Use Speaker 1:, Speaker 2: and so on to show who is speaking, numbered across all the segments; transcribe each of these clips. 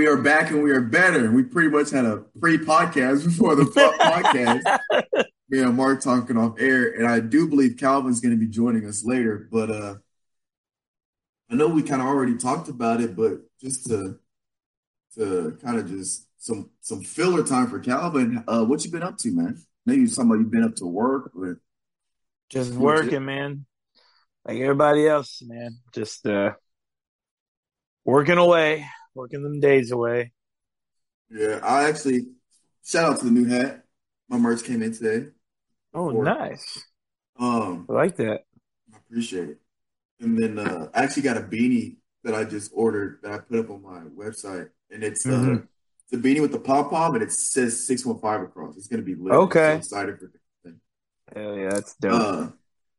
Speaker 1: We are back and we are better. We pretty much had a pre-podcast before the podcast. Me and Mark talking off air, and I do believe Calvin's going to be joining us later. But uh, I know we kind of already talked about it, but just to to kind of just some some filler time for Calvin. Uh, what you been up to, man? Maybe you you've been up to work, but
Speaker 2: Just working, man. Like everybody else, man. Just uh working away, working them days away.
Speaker 1: yeah, I actually shout out to the new hat. My merch came in today.
Speaker 2: Oh, nice.
Speaker 1: Um,
Speaker 2: I like that.
Speaker 1: I appreciate it. And then uh, I actually got a beanie that I just ordered that I put up on my website, and it's uh,
Speaker 2: Mhm.
Speaker 1: it's a beanie with the pom pom, and it says six one five across. It's gonna be lit.
Speaker 2: Okay.
Speaker 1: I'm so excited for.
Speaker 2: Hell yeah, that's dope.
Speaker 1: Uh,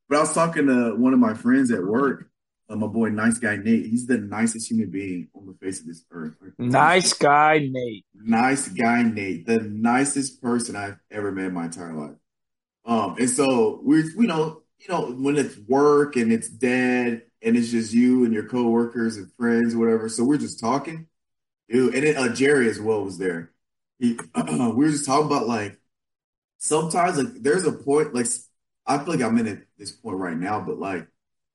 Speaker 1: but I was talking to one of my friends at work, uh, my boy, nice guy Nate. He's the nicest human being on the face of this earth.
Speaker 2: nice guy, Nate.
Speaker 1: nice guy Nate, the nicest person I've ever met in my entire life. Um, and so we're you know, you know, when it's work and it's dead and it's just you and your coworkers and friends, whatever. So we're just talking. Dude, and then uh, Jerry as well was there. He, we were just talking about like sometimes like there's a point like I feel like I'm in at this point right now, but like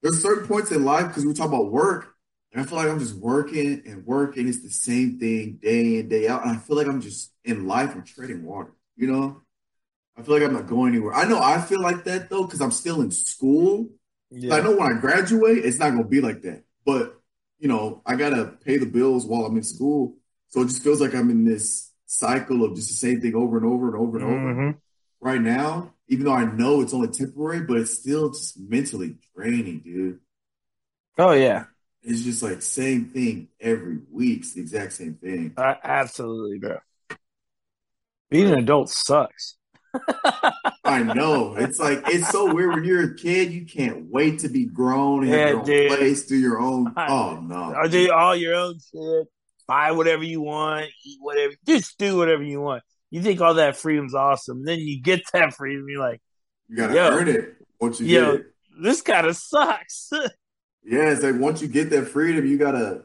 Speaker 1: there's certain points in life because we talk about work, and I feel like I'm just working and working. It's the same thing day in, day out. And I feel like I'm just in life, I'm treading water, you know? I feel like I'm not going anywhere. I know I feel like that though, because I'm still in school. I know when I graduate, it's not gonna be like that. But you know, I gotta pay the bills while I'm in school. So it just feels like I'm in this cycle of just the same thing over and over and over and over
Speaker 2: Mhm.
Speaker 1: right now, even though I know it's only temporary, but it's still just mentally draining, dude.
Speaker 2: Oh yeah.
Speaker 1: It's just like same thing every week. It's the exact same thing.
Speaker 2: Uh, absolutely, bro. Being an adult sucks.
Speaker 1: I know. It's like it's so weird when you're a kid, you can't wait to be grown and
Speaker 2: Yeah,
Speaker 1: have your own
Speaker 2: dude.
Speaker 1: place, do your own. Oh no.
Speaker 2: Or do all your own shit. Buy whatever you want, eat whatever, just do whatever you want. You think all that freedom's awesome. And Then you get that freedom, you're like,
Speaker 1: You gotta
Speaker 2: Yo.
Speaker 1: earn it once you
Speaker 2: Yo.
Speaker 1: get it.
Speaker 2: this kind of sucks.
Speaker 1: Yeah, it's like once you get that freedom, you gotta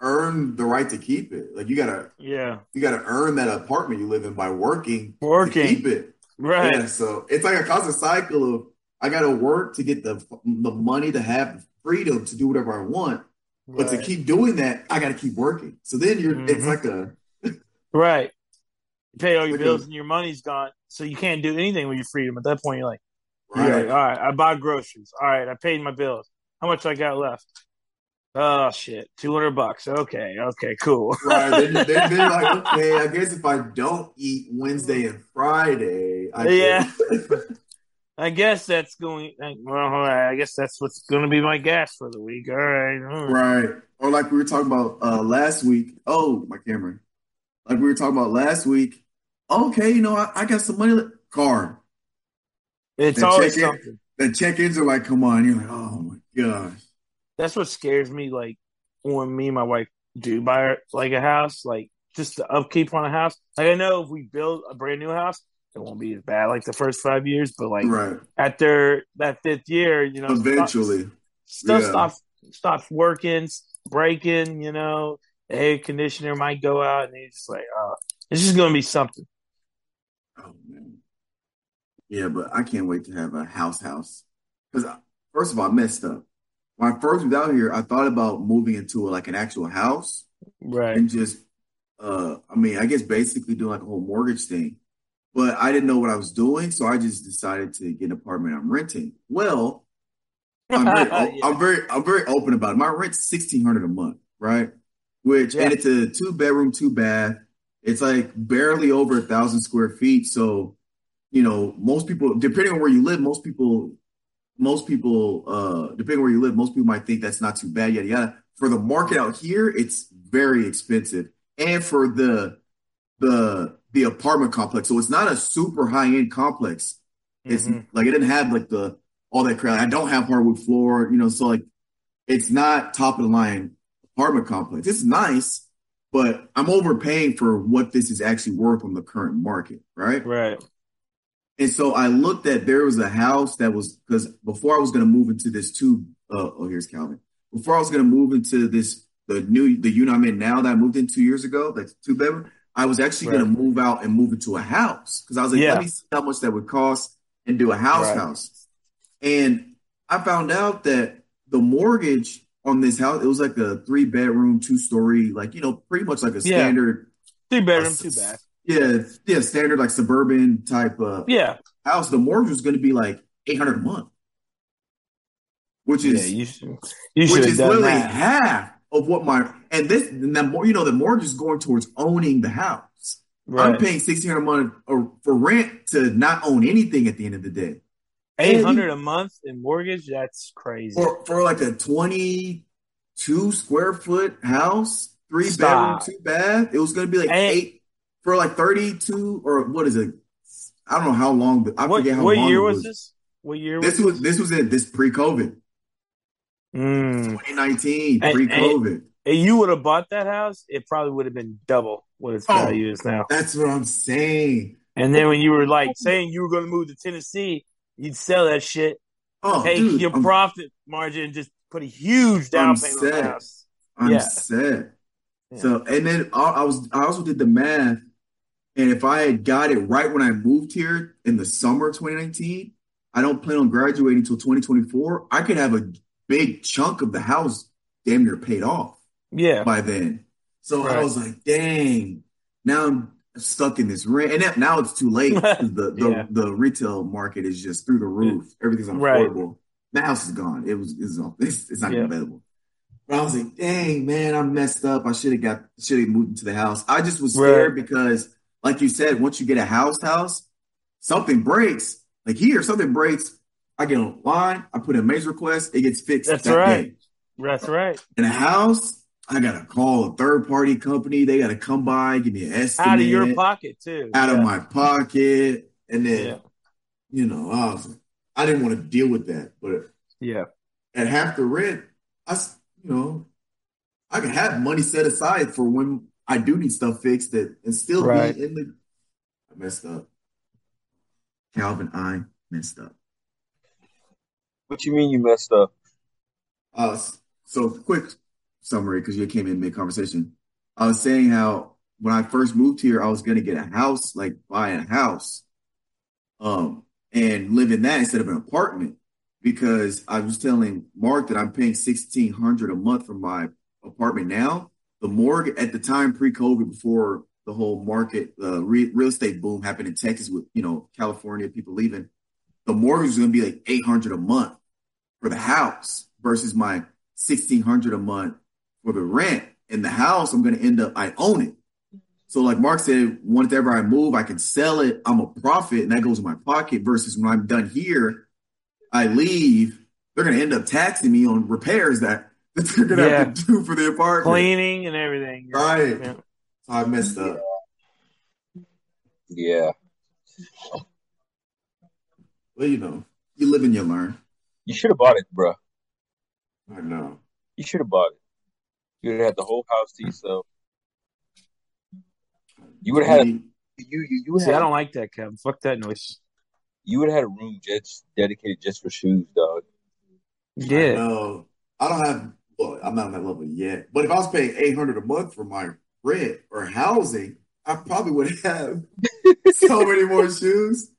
Speaker 1: earn the right to keep it. Like you gotta
Speaker 2: yeah.
Speaker 1: you gotta earn that apartment you live in by working to
Speaker 2: Working.
Speaker 1: keep it.
Speaker 2: Right.
Speaker 1: Yeah, so it's like a constant cycle of I gotta work to get the the money to have freedom to do whatever I want, but to keep doing that, I gotta keep working. So then you're it's
Speaker 2: Mhm.
Speaker 1: like a
Speaker 2: Right. Pay all your bills and your money's gone. So you can't do anything with your freedom. At that point, you're like, you're like, all right, I bought groceries. All right, I paid my bills. How much I got left? Oh shit, two hundred bucks. Okay, okay, cool.
Speaker 1: Right. Then, then, then you're like, okay, I guess if I don't eat Wednesday and Friday, I
Speaker 2: Yeah. I guess that's going. Well, all right, I guess that's what's going to be my gas for the week. All right. all right.
Speaker 1: right. Or like we were talking about uh last week. Oh, my camera. Like we were talking about last week. Okay, you know, I, I got some money. Car.
Speaker 2: It's
Speaker 1: And
Speaker 2: always something.
Speaker 1: The check-ins are like, come on. You're like, oh my gosh.
Speaker 2: That's what scares me. Like when me and my wife do buy like a house, like just the upkeep on a house. Like I know if we build a brand new house, it won't be as bad like the first five years, but like
Speaker 1: Right.
Speaker 2: after that fifth year, you know,
Speaker 1: Eventually.
Speaker 2: stuff
Speaker 1: Yeah.
Speaker 2: stops stops working, breaking. You know, the air conditioner might go out, and you're just like, oh, it's just going to be something.
Speaker 1: Yeah, but I can't wait to have a house house. Because first of all, I messed up. When I first moved out here, I thought about moving into like an actual house
Speaker 2: Right.
Speaker 1: and just uh I mean, I guess basically doing like a whole mortgage thing. But I didn't know what I was doing, so I just decided to get an apartment I'm renting. Well, I'm very,
Speaker 2: Yeah.
Speaker 1: I'm very, I'm very open about it. My rent's sixteen hundred a month, right? Which
Speaker 2: Yeah.
Speaker 1: and it's a two bedroom, two bath. It's like barely over a thousand square feet. So, you know, most people, depending on where you live, most people, most people, uh, depending on where you live, most people might think that's not too bad, yada yada. For the market out here, it's very expensive, and for the the the apartment complex, so it's not a super high end complex. It's
Speaker 2: Mhm.
Speaker 1: like it didn't have like the all that crap. I don't have hardwood floor, you know, so like it's not top of the line apartment complex. It's nice, but I'm overpaying for what this is actually worth on the current market, right?
Speaker 2: Right.
Speaker 1: And so I looked at there was a house that was because before I was going to move into this two. Uh, oh, here's Calvin. Before I was going to move into this the new the unit I'm in now that I moved in two years ago, that's two bedroom. I was actually
Speaker 2: Right.
Speaker 1: going to move out and move into a house because I was like,
Speaker 2: Yeah.
Speaker 1: let me see how much that would cost and do a house
Speaker 2: Right.
Speaker 1: house. And I found out that the mortgage on this house it was like a three bedroom, two story, like you know, pretty much like a
Speaker 2: Yeah.
Speaker 1: standard.
Speaker 2: Three bedroom, two bath.
Speaker 1: Yeah, yeah, standard like suburban type uh,
Speaker 2: Yeah.
Speaker 1: house. The mortgage was going to be like eight hundred a month, which
Speaker 2: Yeah.
Speaker 1: is
Speaker 2: You should. You
Speaker 1: which
Speaker 2: have
Speaker 1: is literally
Speaker 2: that.
Speaker 1: half of what my and this and the more you know the mortgage is going towards owning the house. I'm paying sixteen hundred a month or- for rent to not own anything at the end of the day.
Speaker 2: Eight hundred a month in mortgage. That's crazy.
Speaker 1: For for like a twenty two square foot house, three
Speaker 2: Stop.
Speaker 1: bedroom, two bath, it was going to be like
Speaker 2: And-
Speaker 1: eight for like thirty two or what is it? I don't know how long, but I
Speaker 2: what
Speaker 1: forget how
Speaker 2: what
Speaker 1: long
Speaker 2: year
Speaker 1: it
Speaker 2: was
Speaker 1: was.
Speaker 2: this? What year
Speaker 1: This
Speaker 2: was
Speaker 1: was this was it. This pre COVID,
Speaker 2: Mm.
Speaker 1: 2019, pre COVID.
Speaker 2: And you would have bought that house, it probably would have been double what its
Speaker 1: Oh.
Speaker 2: value is now.
Speaker 1: That's what I'm saying.
Speaker 2: And then when you were like saying you were going to move to Tennessee, you'd sell that shit,
Speaker 1: Oh,
Speaker 2: take
Speaker 1: dude,
Speaker 2: your
Speaker 1: I'm,
Speaker 2: profit margin, and just put a huge down
Speaker 1: I'm
Speaker 2: payment on the house.
Speaker 1: I'm
Speaker 2: yeah.
Speaker 1: set.
Speaker 2: Yeah.
Speaker 1: So, and then I, I was, I also did the math, and if I had got it right when I moved here in the summer of 2019, I don't plan on graduating until 2024. I could have a big chunk of the house damn near paid off
Speaker 2: Yeah,
Speaker 1: by then. So I was like, dang, now I'm stuck in this rent. And now it's too late. The, the,
Speaker 2: Yeah.
Speaker 1: the retail market is just through the roof. Mm. Everything's
Speaker 2: Right.
Speaker 1: The house is gone. It was, it's, it's, it's not
Speaker 2: Yeah.
Speaker 1: available. But I was like, dang, man, I messed up. I should have got, should have moved into the house. I just was scared because, like you said, once you get a house, house, something breaks. Like here, something breaks. I get online, I put in a major request, it gets fixed
Speaker 2: That's
Speaker 1: that
Speaker 2: right.
Speaker 1: day.
Speaker 2: that's right.
Speaker 1: In a house, I gotta call a third party company. They gotta come by, give me an estimate
Speaker 2: Out of your pocket too.
Speaker 1: out of my pocket, and then
Speaker 2: Yeah.
Speaker 1: you know, I was like, I didn't want to deal with that. But
Speaker 2: Yeah.
Speaker 1: at half the rent, I you know, I could have money set aside for when I do need stuff fixed that and still
Speaker 2: Right.
Speaker 1: be in the. I messed up. Calvin, I messed up.
Speaker 3: What you mean you messed up?
Speaker 1: Uh, so quick summary because you came in mid conversation. I was saying how when I first moved here, I was gonna get a house, like buy a house, um, and live in that instead of an apartment because I was telling Mark that I'm paying sixteen hundred a month for my apartment now. The mortgage at the time pre-COVID, before the whole market, uh, re- real estate boom happened in Texas with you know California people leaving, the mortgage was gonna be like eight hundred a month for the house versus my sixteen hundred a month for the rent. In the house, I'm gonna end up I own it. So like Mark said, whenever I move, I can sell it. I'm a profit, and that goes in my pocket. Versus when I'm done here, I leave. They're gonna end up taxing me on repairs that, that they're gonna have to do for the apartment.
Speaker 2: Cleaning and everything.
Speaker 1: Right.
Speaker 2: Yeah.
Speaker 1: So I messed up.
Speaker 3: Yeah.
Speaker 1: Well, you know, you live and you learn.
Speaker 3: You should have bought it, bro.
Speaker 1: I know.
Speaker 3: You should have bought it. You would have had the whole house to yourself. You would have had
Speaker 1: Maybe-
Speaker 3: you you you would
Speaker 2: See, I don't like that, Kevin. Fuck that noise.
Speaker 3: you would have had a room just dedicated just for shoes, dog.
Speaker 1: I
Speaker 2: Yeah.
Speaker 1: know. I don't have. Well, I'm not on that level yet. But if I was paying eight hundred a month for my rent or housing, I probably would have so many more shoes.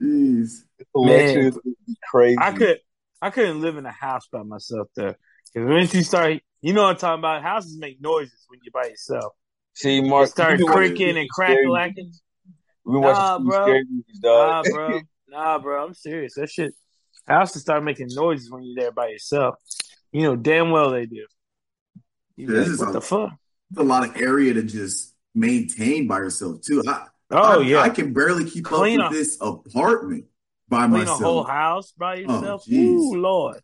Speaker 1: Jeez.
Speaker 3: Collections would be crazy.
Speaker 2: I could I couldn't live in a house by myself though. Because once you start you know what I'm talking about, houses make noises when you're by yourself.
Speaker 3: See,
Speaker 2: They
Speaker 3: Mark,
Speaker 2: start
Speaker 3: you've been watching
Speaker 2: creaking and
Speaker 3: scary movies.
Speaker 2: crack-a-lacking.
Speaker 3: We've been watching
Speaker 2: Nah, bro.
Speaker 3: scary movies,
Speaker 2: Nah, bro. Nah, bro. I'm serious. That shit. Houses start making noises when you're there by yourself. You know damn well they do. You
Speaker 1: this
Speaker 2: like,
Speaker 1: is
Speaker 2: what
Speaker 1: a-
Speaker 2: the fuck?
Speaker 1: It's a lot of area to just maintain by yourself too. I,
Speaker 2: Oh
Speaker 1: I,
Speaker 2: yeah.
Speaker 1: I can barely keep
Speaker 2: Clean
Speaker 1: up with
Speaker 2: a-
Speaker 1: this apartment by
Speaker 2: Clean
Speaker 1: myself
Speaker 2: a whole house by yourself.
Speaker 1: Oh.
Speaker 2: Ooh, Lord.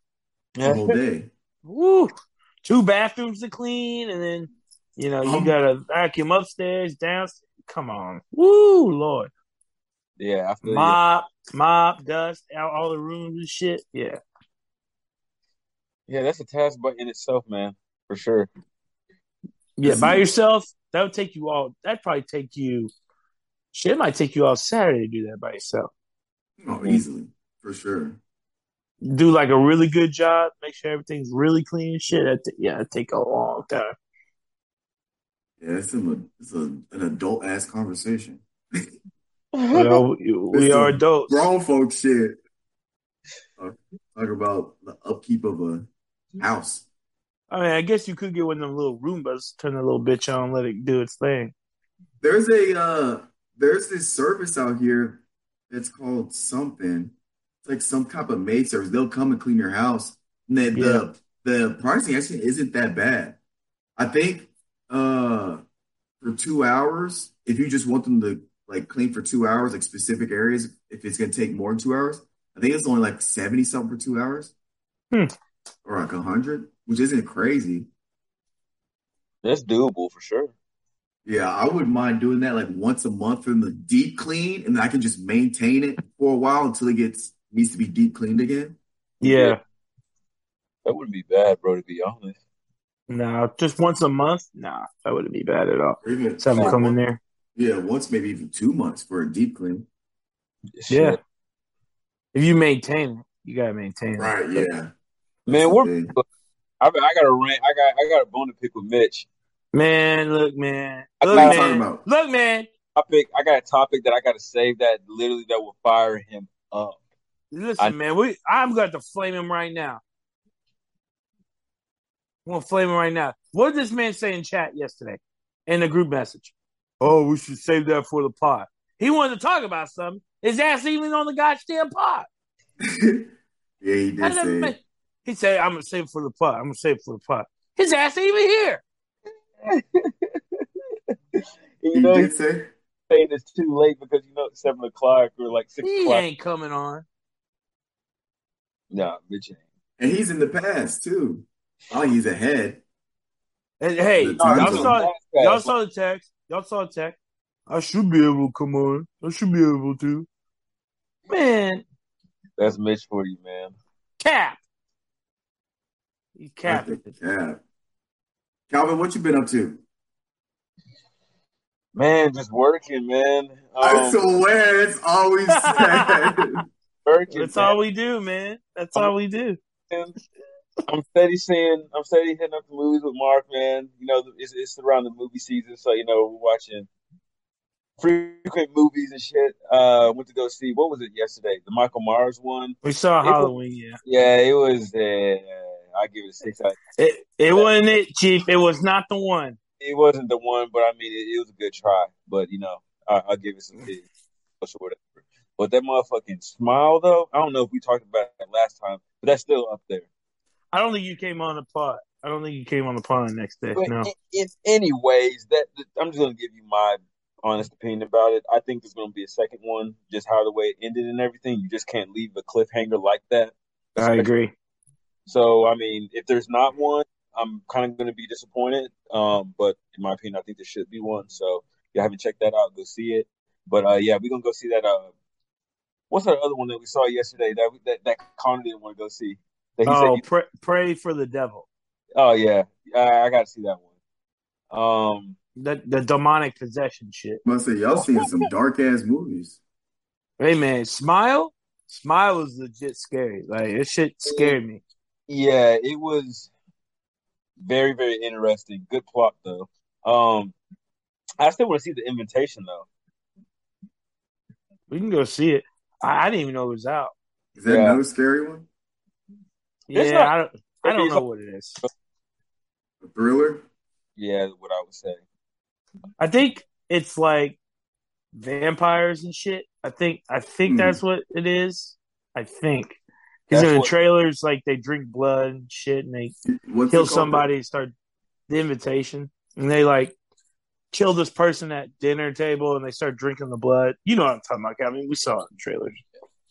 Speaker 1: the whole day.
Speaker 2: Woo. Two bathrooms to clean, and then you know you
Speaker 1: Um,
Speaker 2: got to vacuum upstairs, downstairs. Come on, woo, Lord.
Speaker 3: Yeah, I feel you.
Speaker 2: Mop, mop, dust out all the rooms and shit. Yeah,
Speaker 3: Yeah, that's a task but in itself, man, for sure.
Speaker 2: Yeah, by yourself, that would take you all. That'd probably take you. Shit, it might take you all Saturday to do that by yourself.
Speaker 1: Oh, easily for sure.
Speaker 2: Do like a really good job. Make sure everything's really clean. and Shit, that yeah, it'd take a long time.
Speaker 1: Yeah, it's, a, it's a, an adult ass conversation.
Speaker 2: Well, we, we are
Speaker 1: some
Speaker 2: adults.
Speaker 1: Grown folk shit. Uh, talk about the upkeep of a house.
Speaker 2: I mean, I guess you could get one of them little Roombas, turn the little bitch on, let it do its thing.
Speaker 1: There's a uh there's this service out here that's called something. It's like some type of maid service. They'll come and clean your house. And the the, the pricing actually isn't that bad. I think uh for two hours, if you just want them to like clean for two hours, like specific areas, if it's gonna take more than two hours, I think it's only like 70 something for two hours.
Speaker 2: Hmm.
Speaker 1: Or like a hundred, which isn't crazy.
Speaker 3: That's doable for sure.
Speaker 1: Yeah, I wouldn't mind doing that like once a month in the deep clean, and I can just maintain it for a while until it gets needs to be deep cleaned again.
Speaker 2: Yeah.
Speaker 3: That wouldn't be bad, bro, to be honest.
Speaker 2: No, just once a month? Nah, that wouldn't be bad at all.
Speaker 1: Even
Speaker 2: Just have them
Speaker 1: yeah,
Speaker 2: come in there.
Speaker 1: Yeah, once maybe even two months for a deep clean.
Speaker 2: Yeah.
Speaker 3: Shit.
Speaker 2: If you maintain it, you gotta maintain it.
Speaker 1: Right, yeah.
Speaker 3: Man, we're. I, I got a rant. I got I got a bone to pick with Mitch.
Speaker 2: Man, look, man.
Speaker 3: I
Speaker 2: Look,
Speaker 3: got-
Speaker 1: What you talking
Speaker 2: man.
Speaker 1: about?
Speaker 2: Look, man.
Speaker 3: Topic. I got a topic that I got to save that literally that will fire him up.
Speaker 2: Listen,
Speaker 3: I-
Speaker 2: man. We I'm going to flame him right now. I'm gonna flame him right now. What did this man say in chat yesterday in the group message? Oh, we should save that for the pod. He wanted to talk about something. His ass even on the goddamn pod.
Speaker 1: yeah, he did
Speaker 2: did
Speaker 1: say
Speaker 2: make- He said, "I'm gonna save it for the pot. I'm gonna save it for the pot. His ass ain't even here.
Speaker 3: You
Speaker 1: he
Speaker 3: know,
Speaker 1: did
Speaker 3: he's
Speaker 1: say
Speaker 3: saying it's too late because you know it's seven o'clock or like six
Speaker 2: He
Speaker 3: o'clock.
Speaker 2: ain't coming on.
Speaker 3: Nah, Mitch ain't.
Speaker 1: and he's in the past too. Oh, he's ahead.
Speaker 2: And, hey, y'all saw y'all saw the text. Y'all saw the text. I should be able to come on. I should be able to. Man,
Speaker 3: That's Mitch for you, man.
Speaker 2: cap. He's
Speaker 1: I
Speaker 2: capping.
Speaker 1: yeah. Calvin, what you been up to?
Speaker 3: Man, just working, man.
Speaker 1: I
Speaker 3: Um,
Speaker 1: swear it's always sad.
Speaker 3: working.
Speaker 2: That's
Speaker 3: man.
Speaker 2: all we do, man. That's all we do.
Speaker 3: I'm steady seeing, I'm steady hitting up the movies with Mark, man. You know, it's, it's around the movie season, so you know we're watching frequent movies and shit. Uh, went to go see what was it yesterday? The Michael Myers one.
Speaker 2: We saw
Speaker 3: It was-
Speaker 2: Halloween, yeah.
Speaker 3: Yeah, it was. Uh, I give it a six. out.
Speaker 2: It it wasn't it, Chief. It was not the one.
Speaker 3: It wasn't the one, but I mean, it, it was a good try. But you know, I, I'll give it some mm. kids or whatever. But that motherfucking smile, though, I don't know if we talked about that last time, but that's still up there.
Speaker 2: I don't think you came on the pod. I don't think you came on the pod the next day.
Speaker 3: But
Speaker 2: No.
Speaker 3: in, in any ways, that I'm just gonna give you my honest opinion about it. I think there's gonna be a second one, just how the way it ended and everything. You just can't leave a cliffhanger like that.
Speaker 2: I agree.
Speaker 3: So I mean, if there's not one, I'm kind of gonna be disappointed. Um, but in my opinion, I think there should be one. So if you haven't checked that out, go see it. But uh, yeah, we're gonna go see that. Uh, what's that other one that we saw yesterday that that that Connor didn't want to go see? That he
Speaker 2: Oh,
Speaker 3: said,
Speaker 2: pray, Prey for the Devil.
Speaker 3: oh yeah, I, I got to see that one. Um,
Speaker 2: The the demonic possession shit.
Speaker 1: Must say y'all seeing some dark ass movies.
Speaker 2: Hey man, smile. Smile was legit scary. Like this shit scared me.
Speaker 3: Yeah, it was very, very interesting. Good plot though. Um, I still want to see the invitation though.
Speaker 2: We can go see it. I, I didn't even know it was out.
Speaker 1: Is that
Speaker 3: Yeah.
Speaker 1: another scary one?
Speaker 2: Yeah,
Speaker 3: not-
Speaker 2: I don't. I don't know what it is.
Speaker 1: A thriller?
Speaker 3: Yeah, what I would say.
Speaker 2: I think it's like vampires and shit. I think. I think
Speaker 1: Hmm.
Speaker 2: that's what it is. I think because in the
Speaker 3: what-
Speaker 2: trailers, like they drink blood and shit, and they
Speaker 1: What's
Speaker 2: kill somebody and start the invitation and they like kill this person at dinner table and they start drinking the blood. You know what I'm talking about. I mean, we saw it in trailers.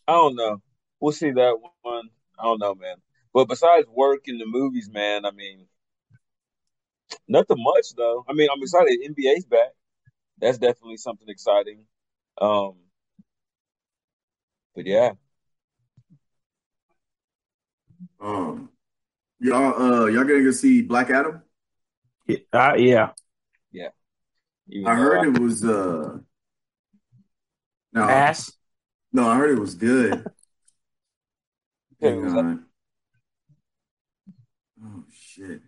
Speaker 3: I don't know. We'll see that one. I don't know, man. But besides work in the movies, man, I mean, nothing much though. I mean, I'm excited. NBA's back. That's definitely something exciting. Um, but yeah,
Speaker 1: Um, Y'all, uh, y'all gonna go see Black Adam?
Speaker 2: Uh, yeah.
Speaker 3: Even
Speaker 1: I
Speaker 3: though
Speaker 1: heard it was uh, no,
Speaker 2: Ass.
Speaker 1: no, I heard it was good. Hang
Speaker 3: it was like-
Speaker 1: on. Oh shit!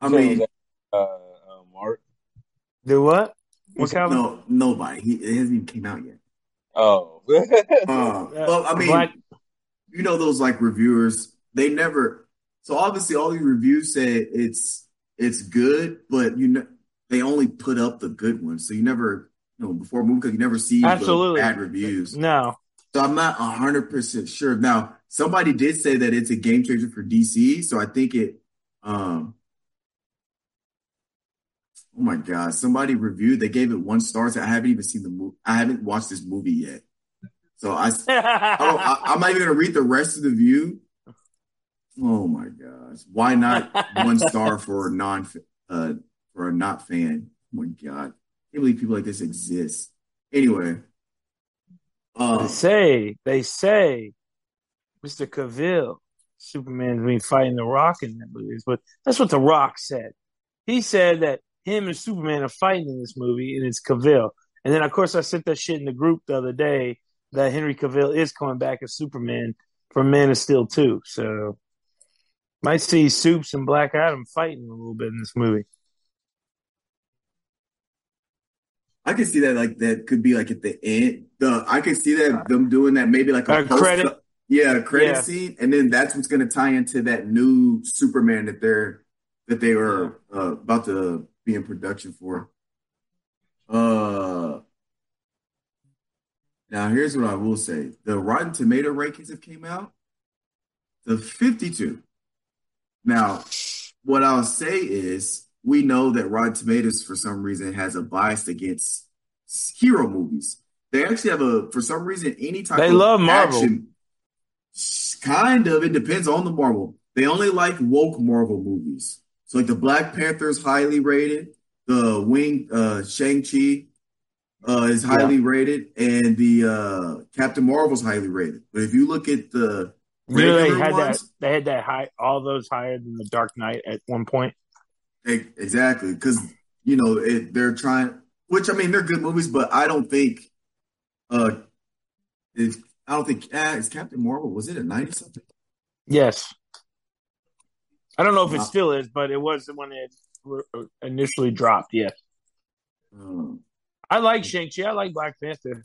Speaker 1: I
Speaker 3: So
Speaker 1: mean,
Speaker 3: like, uh, uh, Mark.
Speaker 2: Do what? What Calvin?
Speaker 1: no, nobody. He, it hasn't even came out yet.
Speaker 3: Oh,
Speaker 1: Uh, well, I mean,
Speaker 2: Black-
Speaker 1: you know those like reviewers. They never. So obviously, all these reviews say it's it's good, but you know they only put up the good ones. So you never, you know, before a movie, because you never see
Speaker 2: Absolutely.
Speaker 1: bad reviews.
Speaker 2: No.
Speaker 1: So I'm not hundred percent sure. Now, somebody did say that it's a game changer for DC, so I think it. Um, oh my god! Somebody reviewed. They gave it one star. So I haven't even seen the movie. I haven't watched this movie yet. So I, I, I I'm not even gonna read the rest of the view. Oh my gosh! Why not one star for a non uh for a not fan? Oh my god! I can't believe people like this exist. Anyway,
Speaker 2: They
Speaker 1: uh,
Speaker 2: say, they say, Mr. Cavill, Superman's been fighting The Rock in that movie. But that's what The Rock said. He said that him and Superman are fighting in this movie, and it's Cavill. And then, of course, I sent that shit in the group the other day that Henry Cavill is coming back as Superman from Man of Steel 2. So, might see Supes and Black Adam fighting a little bit in this movie.
Speaker 1: I can see that like that could be like at the end. The I can see that them doing that maybe like a,
Speaker 2: A credit?
Speaker 1: yeah, a credit
Speaker 2: Yeah.
Speaker 1: scene, and then that's what's going to tie into that new Superman that they're that they were uh, about to be in production for. Uh, now here's what I will say: the Rotten Tomato rankings have came out. The 52. Now, what I'll say is we know that Rotten Tomatoes for some reason has a bias against hero movies. They actually have a for some reason any type
Speaker 2: They
Speaker 1: of
Speaker 2: love Marvel.
Speaker 1: action. Kind of. It depends on the Marvel. They only like woke Marvel movies. So like the Black Panther is highly rated. The Wing uh Shang-Chi uh is highly rated, and the uh Captain Marvel's highly rated. But if you look at the
Speaker 2: You know, they
Speaker 1: regular
Speaker 2: had that. They had that high, all those higher than the Dark Knight at one point.
Speaker 1: E- Exactly, because you know it, they're trying. Which I mean, they're good movies, but I don't think. Uh, is I don't think uh, is Captain Marvel was it a ninety something?
Speaker 2: Yes. I don't know if it still is, but it was when it r- initially dropped. Yes.
Speaker 1: Um,
Speaker 2: I like Shang-Chi. I like Black Panther.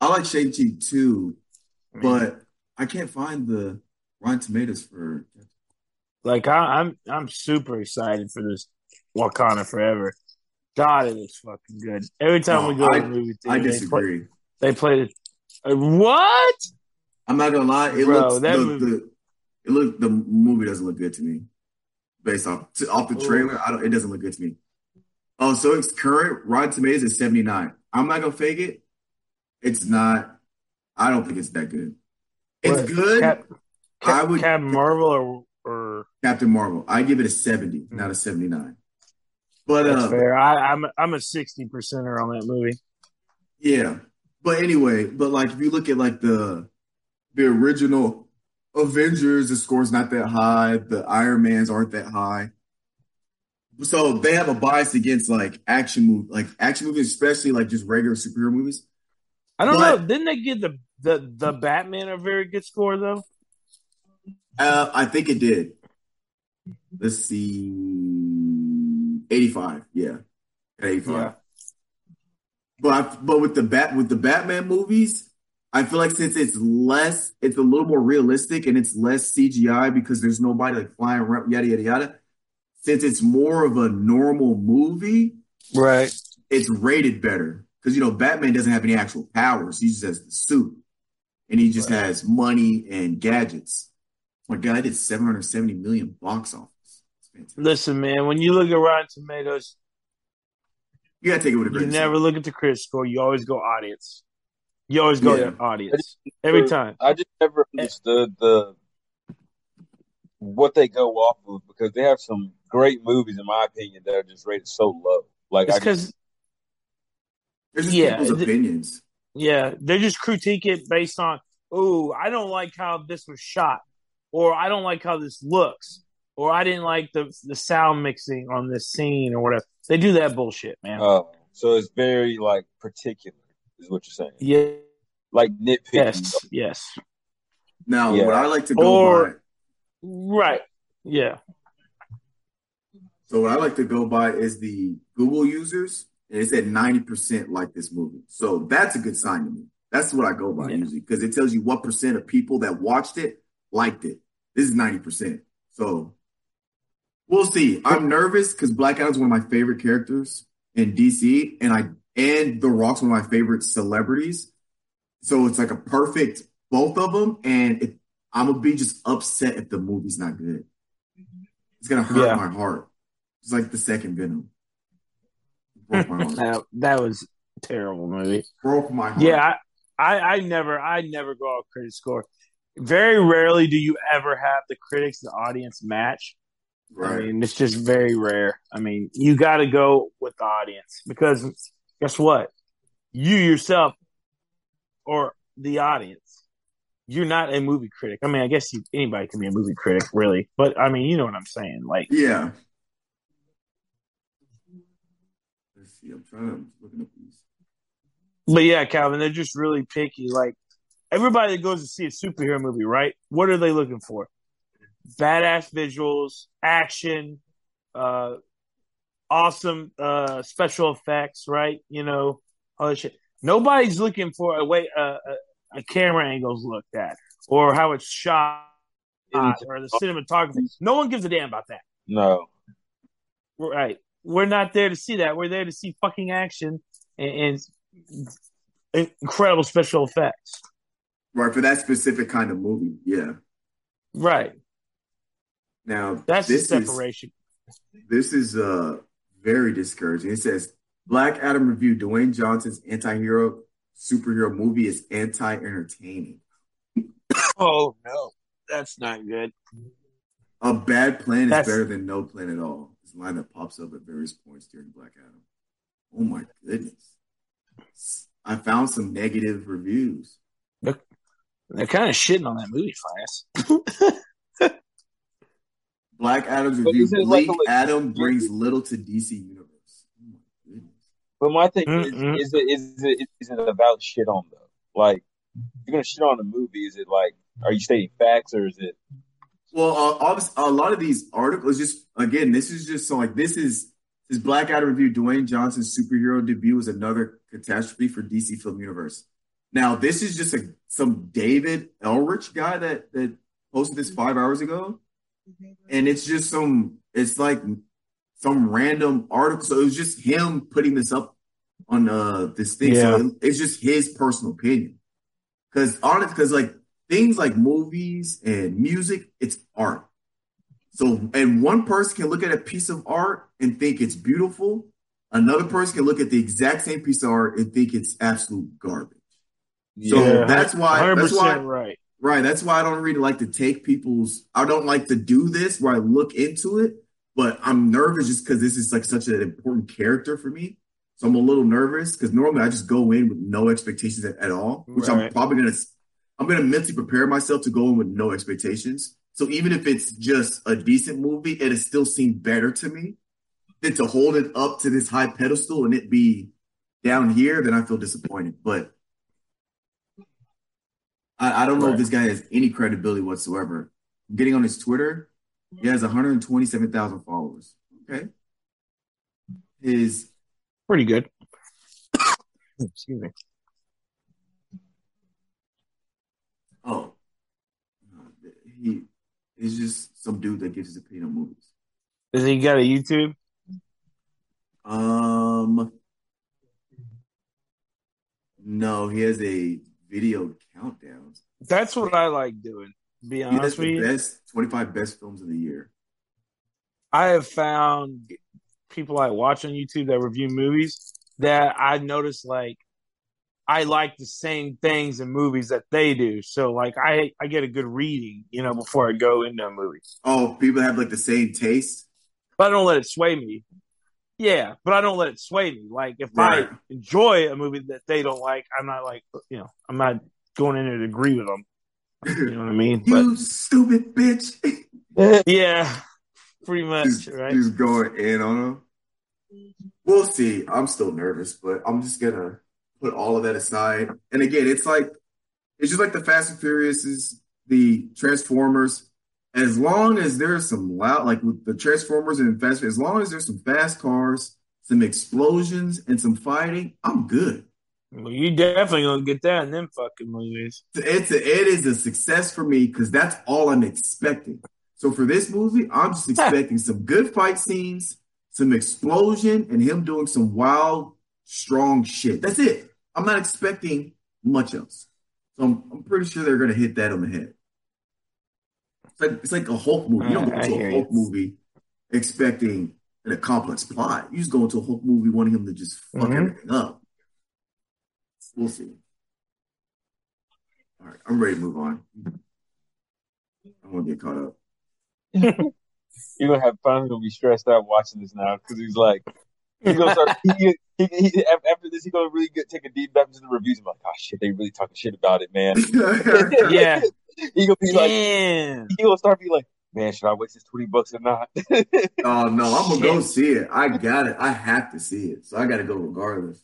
Speaker 1: I like Shang Chi too,
Speaker 2: I mean,
Speaker 1: but I can't find the Rotten Tomatoes for.
Speaker 2: like I, I'm, I'm super excited for this Wakanda Forever. God, it looks fucking good. Every time
Speaker 1: No,
Speaker 2: we go
Speaker 1: I-
Speaker 2: to the movie
Speaker 1: I
Speaker 2: theater, they play,
Speaker 1: disagree.
Speaker 2: they play it. Uh, what?
Speaker 1: I'm not gonna lie. It
Speaker 2: Bro,
Speaker 1: looks
Speaker 2: that
Speaker 1: the,
Speaker 2: movie-
Speaker 1: the it look the movie doesn't look good to me, based off off the trailer. I don't. It doesn't look good to me. Oh, so it's current Rotten Tomatoes is 79. I'm not gonna fake it. It's not. I don't think it's that good. It's
Speaker 2: What?
Speaker 1: good.
Speaker 2: Cap,
Speaker 1: I
Speaker 2: Cap,
Speaker 1: would-
Speaker 2: Captain Marvel or or
Speaker 1: Captain Marvel. I give it a 70, not a 79. But
Speaker 2: that's
Speaker 1: uh,
Speaker 2: fair. I, I'm, a, I'm a sixty percenter on that movie.
Speaker 1: yeah. But anyway, but like if you look at like the the original Avengers, the score's not that high. The Iron Mans aren't that high. So they have a bias against like action movie, like action movies, especially like just regular superhero movies.
Speaker 2: I don't
Speaker 1: But-
Speaker 2: know. Didn't they give the, the the Batman a very good score though?
Speaker 1: Uh, I think it did. Let's see, eighty-five. Yeah, eighty-five.
Speaker 2: Yeah.
Speaker 1: But I, but with the bat with the Batman movies, I feel like since it's less, it's a little more realistic and it's less CGI because there's nobody like flying around, yada yada yada. Since it's more of a normal movie,
Speaker 2: Right.
Speaker 1: it's rated better because you know Batman doesn't have any actual powers; he just has the suit, and he just has money and gadgets. my God, I did 770 million box office.
Speaker 2: Listen, man. When you look at Rotten Tomatoes,
Speaker 1: You gotta take it with a
Speaker 2: you
Speaker 1: grain of
Speaker 2: never
Speaker 1: salt.
Speaker 2: look at the critic score. You always go audience. You always go
Speaker 1: Yeah.
Speaker 2: to audience every time.
Speaker 3: I just never understood the what they go off of because they have some great movies, in my opinion, that are just rated so low. Like
Speaker 2: It's because
Speaker 1: There's just
Speaker 2: Yeah,
Speaker 1: people's
Speaker 2: the-
Speaker 1: opinions.
Speaker 2: yeah, they just critique it based on. Oh, I don't like how this was shot. or I don't like how this looks, or I didn't like the the sound mixing on this scene or whatever. They do that bullshit, man.
Speaker 3: Oh, so it's very like particular, is what you're saying.
Speaker 2: yeah.
Speaker 3: Like nitpicking.
Speaker 2: Yes. Yes.
Speaker 1: Now,
Speaker 3: Yeah.
Speaker 1: what I like to go
Speaker 2: Or-
Speaker 1: by,
Speaker 2: Right. Yeah.
Speaker 1: so what I like to go by is the Google users, and it said ninety percent like this movie. So that's a good sign to me. That's what I go by
Speaker 2: Yeah.
Speaker 1: usually because it tells you what percent of people that watched it liked it. This is ninety percent. So we'll see. I'm nervous because Black Adam's one of my favorite characters in DC, and I and The Rock's one of my favorite celebrities. So it's like a perfect both of them, and it, I'm gonna be just upset if the movie's not good. Mm-hmm. It's gonna hurt
Speaker 2: Yeah.
Speaker 1: my heart. It's like the second Venom. Broke my heart.
Speaker 2: That, that was a terrible movie.
Speaker 1: Broke my heart.
Speaker 2: Yeah, I, I, I never, I never go off critic score. Very rarely do you ever have the critics and audience match. Right. I
Speaker 1: right.
Speaker 2: mean, it's just very rare. I mean, you got to go with the audience because guess what? You yourself or the audience, you're not a movie critic. I mean, I guess you, anybody can be a movie critic, really, but I mean, you know what I'm saying. Like,
Speaker 1: Yeah. Let's see. I'm trying to looking up these.
Speaker 2: but yeah, Calvin, they're just really picky. Like, everybody that goes to see a superhero movie, right? What are they looking for? Badass visuals, action, uh, awesome uh, special effects, right? You know, all that shit. Nobody's looking for a way uh, a, a camera angle's looked at or how it's shot or the cinematography. No one gives a damn about that.
Speaker 3: No.
Speaker 2: Right. We're not there to see that. We're there to see fucking action and, and incredible special effects.
Speaker 1: Right, for that specific kind of movie. Yeah.
Speaker 2: Right.
Speaker 1: Now
Speaker 2: That's the
Speaker 1: this is
Speaker 2: separation.
Speaker 1: this is uh very discouraging. It says Black Adam review Dwayne Johnson's anti-hero superhero movie is anti-entertaining.
Speaker 2: Oh no, that's not good.
Speaker 1: A bad plan is better than no plan at all. This line that pops up at various points during Black Adam. Oh my goodness. I found some negative reviews.
Speaker 2: They're kind of shitting on that movie, Fires.
Speaker 1: Black Adam's review.
Speaker 3: it like a-
Speaker 1: Adam brings little to DC Universe. Oh my goodness.
Speaker 3: But my thing
Speaker 2: Mm-mm.
Speaker 3: is, is it is it is it about shit on though? Like, if you're gonna shit on a movie, is it like, are you stating facts or is it?
Speaker 1: Well, uh, obviously, a lot of these articles just again, this is just so like this is this Black Adam review. Dwayne Johnson's superhero debut was another catastrophe for DC Film Universe. Now, this is just a some David Ehrlich guy that that posted this five hours ago, and it's just some it's like some random article. So it was just him putting this up on uh this thing. So it's just his personal opinion. Because honest, because like things like movies and music, it's art. So, and one person can look at a piece of art and think it's beautiful. Another person can look at the exact same piece of art and think it's absolute garbage. So
Speaker 2: Yeah,
Speaker 1: that's why. That's why.
Speaker 2: right.
Speaker 1: Right. That's why I don't really like to take people's. I don't like to do this where I look into it, but I'm nervous just because this is like such an important character for me. So I'm a little nervous because normally I just go in with no expectations at, at all, which I'm probably gonna. I'm gonna mentally prepare myself to go in with no expectations. So even if it's just a decent movie, it'll still seem better to me than to hold it up to this high pedestal and it be down here. Then I feel disappointed. But I, I don't know if this guy has any credibility whatsoever. Getting on his Twitter, he has 127,000 followers. Okay. His
Speaker 2: Pretty good. Excuse me.
Speaker 1: oh, he is just some dude that gives his opinion on movies.
Speaker 2: Does he got a YouTube?
Speaker 1: Um, no, he has a video countdown.
Speaker 2: That's what I like doing. Be honest with you,
Speaker 1: best 25 best films of the year.
Speaker 2: I have found people I watch on YouTube that review movies that I notice like I like the same things in movies that they do. So like I I get a good reading, you know, before I go into a movie.
Speaker 1: Oh, people have like the same taste.
Speaker 2: But I don't let it sway me. Yeah, but I don't let it sway me. Like if
Speaker 1: Right.
Speaker 2: I enjoy a movie that they don't like, I'm not like you know, I'm not going in there to agree with them. You know what I mean?
Speaker 1: You stupid bitch.
Speaker 2: Yeah, pretty much,
Speaker 1: Just,
Speaker 2: right?
Speaker 1: He's going in on him. We'll see. I'm still nervous, but I'm just gonna put all of that aside. And again, it's like it's just like the Fast and Furious is the Transformers. As long as there's some loud, like with the Transformers and Fast, as long as there's some fast cars, some explosions, and some fighting, I'm good.
Speaker 2: Well, you definitely gonna get that in them fucking movies.
Speaker 1: It's a, it is a success for me because that's all I'm expecting. So for this movie, I'm just expecting some good fight scenes, some explosion, and him doing some wild, strong shit. That's it. I'm not expecting much else. So I'm, I'm pretty sure they're gonna hit that on the head. It's like it's like a Hulk movie. You don't go to
Speaker 2: hear
Speaker 1: a
Speaker 2: you.
Speaker 1: Hulk movie expecting a complex plot. You just go into a Hulk movie wanting him to just fuck
Speaker 2: Mhm.
Speaker 1: everything up. We'll see. All right, I'm ready to move on. I want to get caught up.
Speaker 3: You're gonna have fun. Gonna be stressed out watching this now because he's like, he's gonna start. He, he, he, after this, he's gonna really get, take a deep dive into the reviews. and be like, oh shit, they really talking shit about it, man.
Speaker 2: Yeah.
Speaker 3: he gonna be like,
Speaker 2: Damn.
Speaker 3: he gonna start be like, man, should I waste this twenty bucks or not?
Speaker 1: Oh no, I'm gonna go see it. I got it. I have to see it. So I got to go regardless.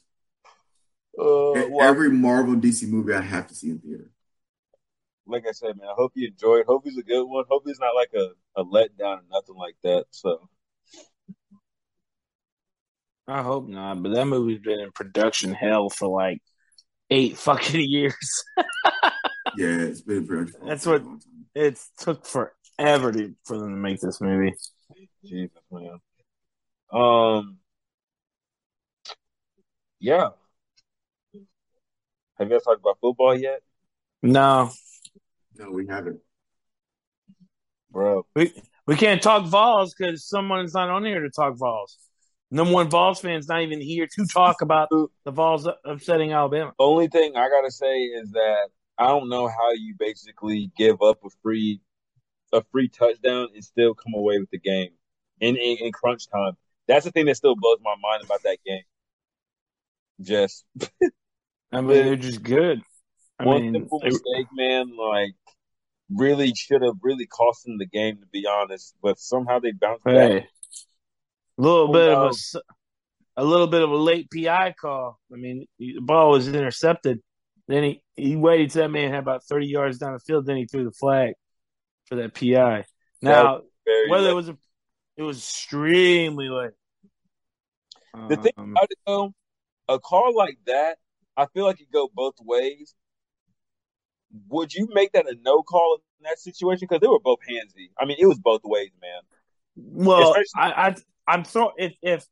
Speaker 3: Uh, well,
Speaker 1: Every Marvel DC movie I have to see in theater.
Speaker 3: like I said, man, I hope you enjoy it. Hope it's a good one. Hope it's not like a, a letdown or nothing like that. So
Speaker 2: I hope not, but that movie's been in production hell for like eight fucking years.
Speaker 1: Yeah, it's been pretty.
Speaker 2: That's what- It took forever to, for them to make this movie.
Speaker 3: Jesus, man. Um, yeah. Have you guys talked about football yet,
Speaker 2: No,
Speaker 1: No, we haven't.
Speaker 3: bro?
Speaker 2: we we can't talk Vols because someone's not on here to talk Vols. Number one Vols fan's not even here to talk about the Vols upsetting Alabama.
Speaker 3: Only thing I gotta say is that I don't know how you basically give up a free a free touchdown and still come away with the game in, in in crunch time. That's the thing that still blows my mind about that game. Just
Speaker 2: I mean, they're just good. I
Speaker 3: one
Speaker 2: mean,
Speaker 3: simple mistake, man. Like really should have really cost them the game to be honest. But somehow they bounced back.
Speaker 2: hey, a little bit of a a little bit of a late PI call. I mean, the ball was intercepted. Then he, he waited till that man had about thirty yards down the field. Then he threw the flag for that PI. Now,
Speaker 3: Very
Speaker 2: whether it was a, it was extremely late.
Speaker 3: The thing
Speaker 2: Um,
Speaker 3: about it though, a call like that, I feel like it go both ways. Would you make that a no call in that situation? Because they were both handsy. I mean, it was both ways, man.
Speaker 2: well,
Speaker 3: especially-
Speaker 2: I, I I'm throw if if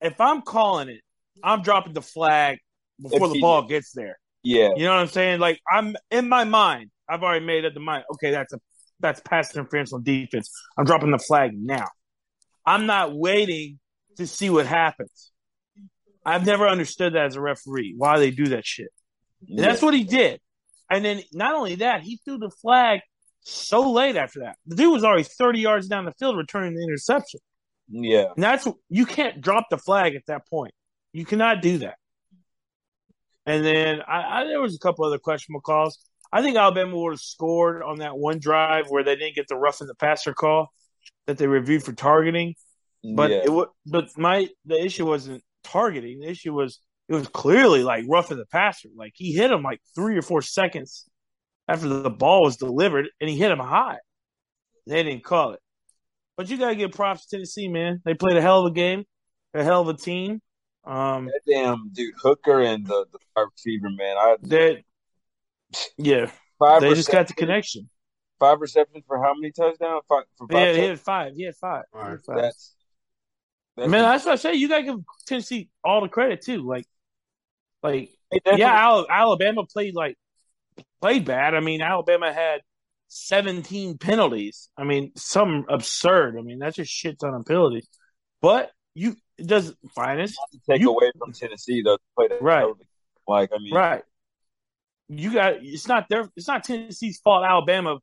Speaker 2: if I'm calling it, I'm dropping the flag before
Speaker 3: If
Speaker 2: the
Speaker 3: he-
Speaker 2: ball gets there.
Speaker 3: Yeah,
Speaker 2: You know what I'm saying? Like I'm in my mind, I've already made up the mind. Okay, that's a that's pass interference on defense. I'm dropping the flag now. I'm not waiting to see what happens. I've never understood that as a referee why they do that shit. And that's what he did. And then not only that, he threw the flag so late after that. The dude was already 30 yards down the field returning the interception.
Speaker 3: yeah.
Speaker 2: And that's you can't drop the flag at that point. You cannot do that. And then I, I there was a couple other questionable calls. I think Alabama would have scored on that one drive where they didn't get the roughing the passer call that they reviewed for targeting. But
Speaker 3: yeah.
Speaker 2: it was but my the issue wasn't targeting. The issue was it was clearly like roughing the passer. Like he hit him like three or four seconds after the ball was delivered, and he hit him high. They didn't call it. But you gotta give props to Tennessee, man. They played a hell of a game, a hell of a team. Um,
Speaker 3: that damn dude Hooker and the the wide receiver, man. I
Speaker 2: that yeah,
Speaker 3: five
Speaker 2: they just got the connection.
Speaker 3: Five receptions for how many touchdowns? Five, for five
Speaker 2: Yeah, he had five. He had five. He had five.
Speaker 3: That's, that's
Speaker 2: Man, that's what I say. You gotta give Tennessee all the credit too. Like, like yeah, Al- Alabama played like played bad. I mean, Alabama had 17 penalties. I mean, some absurd. I mean, that's just shit ton of penalties. But you it does finest
Speaker 3: take
Speaker 2: you-
Speaker 3: away from Tennessee though. To play that
Speaker 2: Right.
Speaker 3: Like I mean,
Speaker 2: right. You got it's not their it's not Tennessee's fault. Alabama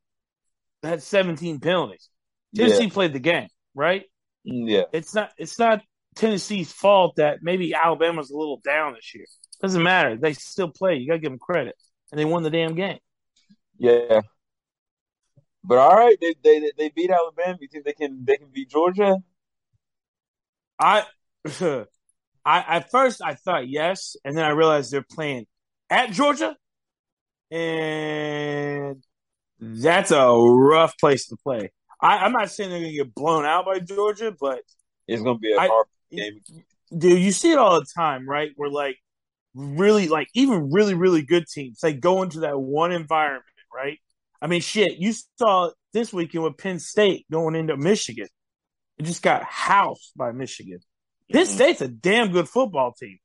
Speaker 2: had 17 penalties. Tennessee
Speaker 3: yeah,
Speaker 2: played the game, right?
Speaker 3: Yeah.
Speaker 2: It's not it's not Tennessee's fault that maybe Alabama's a little down this year. Doesn't matter. They still play. You gotta give them credit, and they won the damn game.
Speaker 3: Yeah. But all right, they they they beat Alabama. You think they can they can beat Georgia?
Speaker 2: I, I at first I thought yes, and then I realized they're playing at Georgia, and that's a rough place to play. I, I'm not saying they're gonna get blown out by Georgia, but
Speaker 3: It's gonna be a
Speaker 2: I-
Speaker 3: hard game.
Speaker 2: dude, you see it all the time, right? Where like really, like even really, really good teams, they go into that one environment, right? I mean, shit, you saw this weekend with Penn State going into Michigan. It just got housed by Michigan. Penn State's a damn good football team,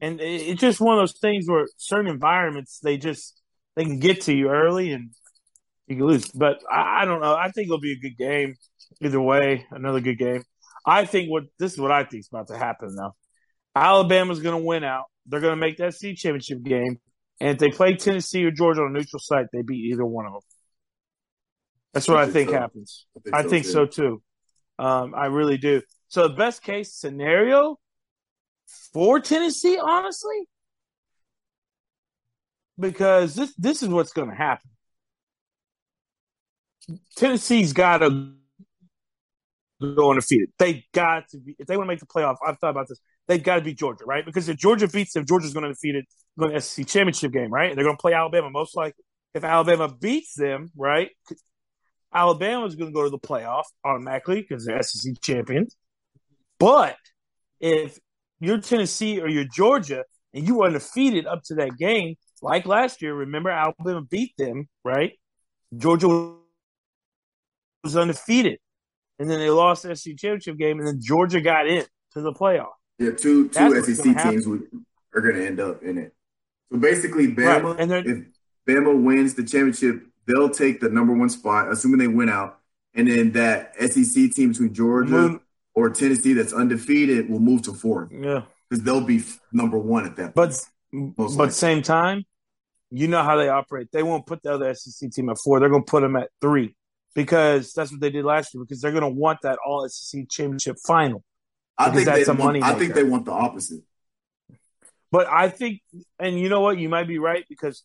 Speaker 2: and it- it's just one of those things where certain environments they just they can get to you early and you can lose. But I, I don't know. I think it'll be a good game either way. Another good game. I think what this is what I think is about to happen now. Alabama's going to win out. They're going to make that state championship game, and if they play Tennessee or Georgia on a neutral site, they beat either one of them. That's what
Speaker 1: I
Speaker 2: I
Speaker 1: think
Speaker 2: think
Speaker 1: so.
Speaker 2: happens. I think so too. Um, I really do. So the best case scenario for Tennessee, honestly, because this this is what's going to happen. Tennessee's got to go undefeated. They got to be if they want to make the playoff. I've thought about this. They've got to beat Georgia, right? Because if Georgia beats them, Georgia's going to defeat it, going to SEC championship game, right? They're going to play Alabama most likely. If Alabama beats them, right, Alabama's going to go to the playoff automatically because they're SEC champions. But if you're Tennessee or you're Georgia and you were undefeated up to that game, like last year, remember Alabama beat them, right? Georgia was undefeated, and then they lost the SEC championship game, and then Georgia got in to the playoff.
Speaker 1: Yeah, two two
Speaker 2: what's
Speaker 1: SEC teams would, are going to end up in it. So basically, Bama,
Speaker 2: Right, and
Speaker 1: if Bama wins the championship, they'll take the number one spot, assuming they win out, and then that SEC team between Georgia or Tennessee that's undefeated will move to fourth
Speaker 2: Yeah,
Speaker 1: because they'll be number one at that.
Speaker 2: but
Speaker 1: Most
Speaker 2: but
Speaker 1: likely.
Speaker 2: same time, you know how they operate. They won't put the other SEC team at four. They're going to put them at three because that's what they did last year. Because they're going to want that All SEC championship final.
Speaker 1: I think
Speaker 2: that's
Speaker 1: they
Speaker 2: a
Speaker 1: want,
Speaker 2: money
Speaker 1: I think they want the opposite.
Speaker 2: But I think, and you know what, you might be right because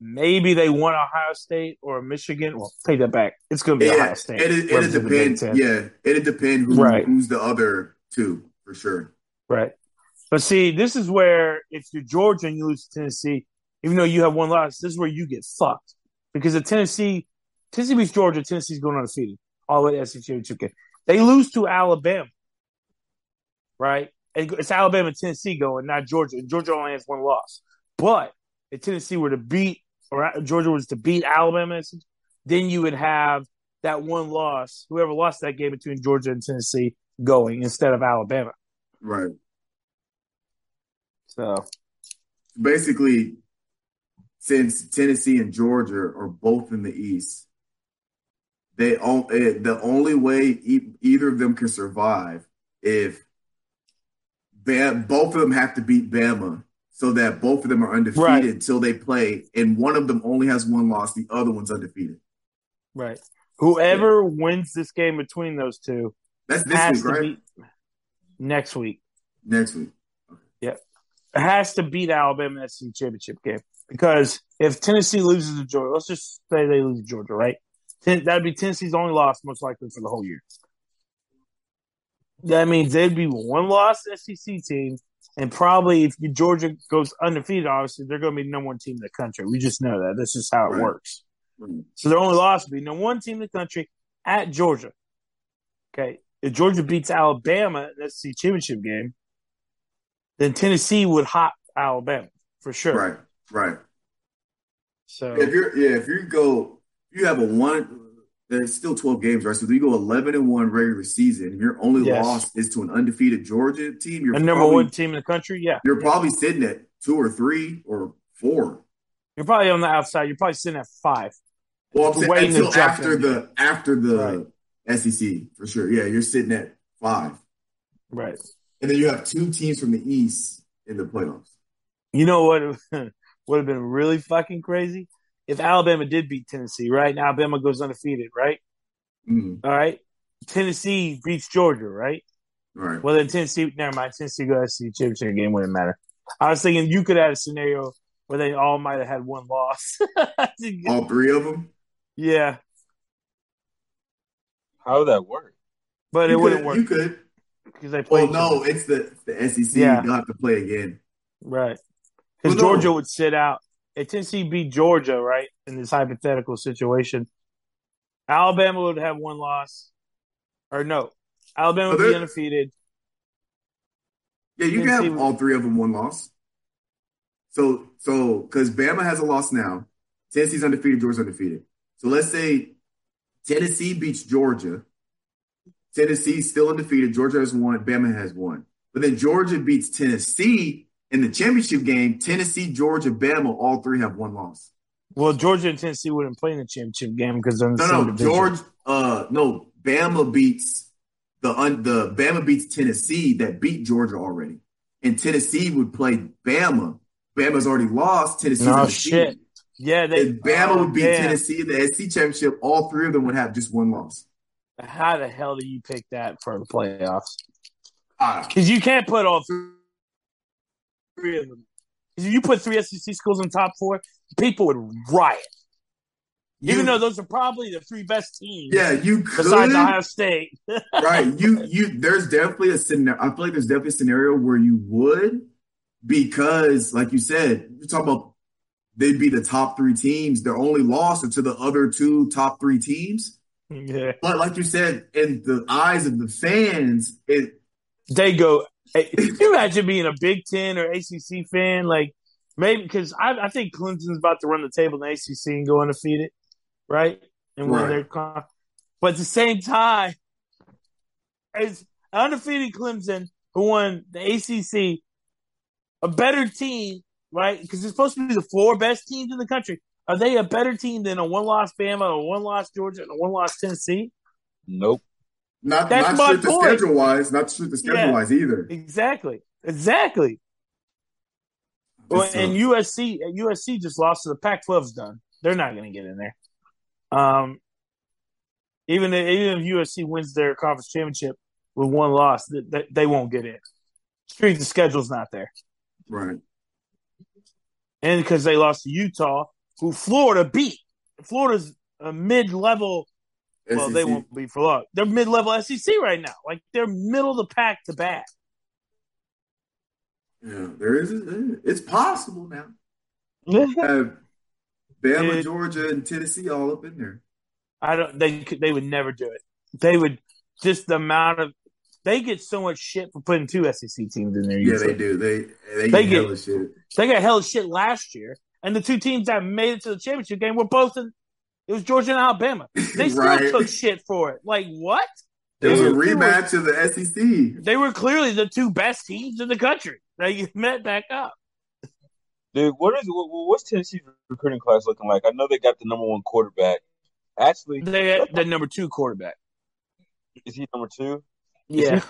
Speaker 2: maybe they want Ohio State or Michigan. Well, take that back. It's going to be
Speaker 1: Yeah,
Speaker 2: Ohio State.
Speaker 1: it it'd
Speaker 2: representing the Big
Speaker 1: depend.
Speaker 2: Ten.
Speaker 1: Yeah, it depends who,
Speaker 2: Right.
Speaker 1: who's the other two for sure.
Speaker 2: Right. But see, this is where if you're Georgia and you lose to Tennessee, even though you have one loss, this is where you get fucked. Because the Tennessee Tennessee beats Georgia, Tennessee's going undefeated all the way to the SEC championship game. They lose to Alabama. Right? And It's Alabama and Tennessee going, not Georgia. And Georgia only has one loss. But if Tennessee were to beat or Georgia was to beat Alabama, then you would have that one loss, whoever lost that game between Georgia and Tennessee going instead of Alabama.
Speaker 1: Right.
Speaker 2: So
Speaker 1: Basically, since Tennessee and Georgia are both in the East, they on, eh, the only way e- either of them can survive if Bam, both of them have to beat Bama so that both of them are undefeated
Speaker 2: Right.
Speaker 1: until they play, and one of them only has one loss, the other one's undefeated.
Speaker 2: Right. Whoever wins this game between those two
Speaker 1: That's this week, right?
Speaker 2: next week.
Speaker 1: Next week. Yep.
Speaker 2: It has to beat Alabama in the championship game because if Tennessee loses to Georgia, let's just say they lose to Georgia, right? Ten- That'd be Tennessee's only loss, most likely for the whole year. That means they'd be one loss SEC team, and probably if Georgia goes undefeated, obviously they're going to be the number one team in the country. We just know that. This is how it
Speaker 1: Right.
Speaker 2: works.
Speaker 1: Mm.
Speaker 2: So their only loss would be number one team in the country at Georgia. Okay. If Georgia beats Alabama in the SEC championship game, then Tennessee would hop Alabama for sure.
Speaker 1: Right, right.
Speaker 2: So
Speaker 1: If you're yeah, if you go, you have a one. There's still 12 games, right? So if you go 11 and one regular season, your only
Speaker 2: Yes.
Speaker 1: loss is to an undefeated Georgia team. You're
Speaker 2: a number
Speaker 1: probably,
Speaker 2: one team in the country, yeah.
Speaker 1: You're probably sitting at two or three or four.
Speaker 2: You're probably on the outside. You're probably sitting at five.
Speaker 1: Well, I'm saying until after the after the
Speaker 2: Right.
Speaker 1: SEC for sure. Yeah, you're sitting at five,
Speaker 2: Right.
Speaker 1: and then you have two teams from the East in the playoffs.
Speaker 2: You know what would have been really fucking crazy? If Alabama did beat Tennessee, right? Now Alabama goes undefeated, right?
Speaker 1: Mhm.
Speaker 2: All right. Tennessee beats Georgia, right?
Speaker 1: Right.
Speaker 2: Well, then Tennessee, never mind. Tennessee goes to SEC championship game wouldn't matter. I was thinking you could have a scenario where they all might have had one loss.
Speaker 1: All three of them.
Speaker 2: yeah,
Speaker 3: How would that work?
Speaker 2: but it
Speaker 1: you
Speaker 2: wouldn't work
Speaker 1: You could.
Speaker 2: because they played.
Speaker 1: Well, no,
Speaker 2: other.
Speaker 1: it's the the SEC.
Speaker 2: Yeah.
Speaker 1: You'll have to play again.
Speaker 2: right? Because
Speaker 1: Well, no.
Speaker 2: Georgia would sit out. If Tennessee beat Georgia, right, in this hypothetical situation, Alabama would have one loss, or no, Alabama would be undefeated.
Speaker 1: Yeah, you can have all three of them one loss. So, so because Bama has a loss now, Tennessee's undefeated, Georgia's undefeated. So let's say Tennessee beats Georgia. Tennessee's still undefeated. Georgia has one. Bama has one. But then Georgia beats Tennessee in the championship game. Tennessee, Georgia, Bama, all three have one loss.
Speaker 2: Well, Georgia and Tennessee wouldn't play in the championship game because they're in the
Speaker 1: No,
Speaker 2: same
Speaker 1: no,
Speaker 2: division.
Speaker 1: George. Uh, no, Bama beats the un, the Bama beats Tennessee that beat Georgia already, and Tennessee would play Bama. Bama's already lost. Tennessee's
Speaker 2: No
Speaker 1: undefeated.
Speaker 2: shit. Yeah, they.
Speaker 1: If Bama
Speaker 2: oh,
Speaker 1: would beat
Speaker 2: damn.
Speaker 1: Tennessee in the SC championship, all three of them would have just one loss.
Speaker 2: How the hell do you pick that for the playoffs?
Speaker 1: Ah,
Speaker 2: Because you can't put all three three of them. If you put three SEC schools in top four, people would riot. Even though those are probably the three best teams.
Speaker 1: yeah, you could
Speaker 2: Besides Ohio State.
Speaker 1: right. You you there's definitely a scenario. I feel like there's definitely a scenario where you would because, like you said, you're talking about they'd be the top three teams. Their only loss are to the other two top three teams.
Speaker 2: yeah.
Speaker 1: But like you said, in the eyes of the fans, it
Speaker 2: They go. Hey, can you imagine being a Big Ten or ACC fan? Like, maybe because I, I think Clemson's about to run the table in the ACC and go undefeated, right? And win
Speaker 1: Right.
Speaker 2: their con- But at the same time, as undefeated Clemson, who won the ACC, a better team, right? Because it's supposed to be the four best teams in the country. Are they a better team than a one-loss Bama, a one-loss Georgia, and a one-loss Tennessee?
Speaker 3: Nope.
Speaker 1: Not
Speaker 2: That's
Speaker 1: not
Speaker 2: my
Speaker 1: the
Speaker 2: point.
Speaker 1: schedule wise, not strict the schedule
Speaker 2: Yeah.
Speaker 1: wise either.
Speaker 2: Exactly. Exactly. Well, and USC, USC just lost to the Pac-12's done. They're not going to get in there. Um, even if, even if USC wins their conference championship with one loss, th- th- they won't get in. Street the schedule's not there,
Speaker 1: right.
Speaker 2: and because they lost to Utah, who Florida beat. Florida's a mid-level. Well, they won't be for long. They're mid-level SEC right now. Like they're middle of the pack to bat.
Speaker 1: Yeah, there is. Eh, it's possible now. Have Bama,
Speaker 2: It-
Speaker 1: Georgia, and Tennessee all up in there.
Speaker 2: I don't. They could. They would never do it. They would just the amount of. They get so much shit for putting two SEC teams in there.
Speaker 1: Yeah, they do. They they,
Speaker 2: They
Speaker 1: get
Speaker 2: get-
Speaker 1: shit.
Speaker 2: They got hell of shit last year, and the two teams that made it to the championship game were both in. It was Georgia and Alabama. They still
Speaker 1: Right.
Speaker 2: took shit for it. Like what?
Speaker 1: It was a
Speaker 2: They were-
Speaker 1: rematch of the SEC.
Speaker 2: They were clearly the two best teams in the country. They met back up.
Speaker 3: Dude, what is what, what's Tennessee's recruiting class looking like? I know they got the number one quarterback. Actually,
Speaker 2: They the number two quarterback.
Speaker 3: is he number two?
Speaker 2: Yeah,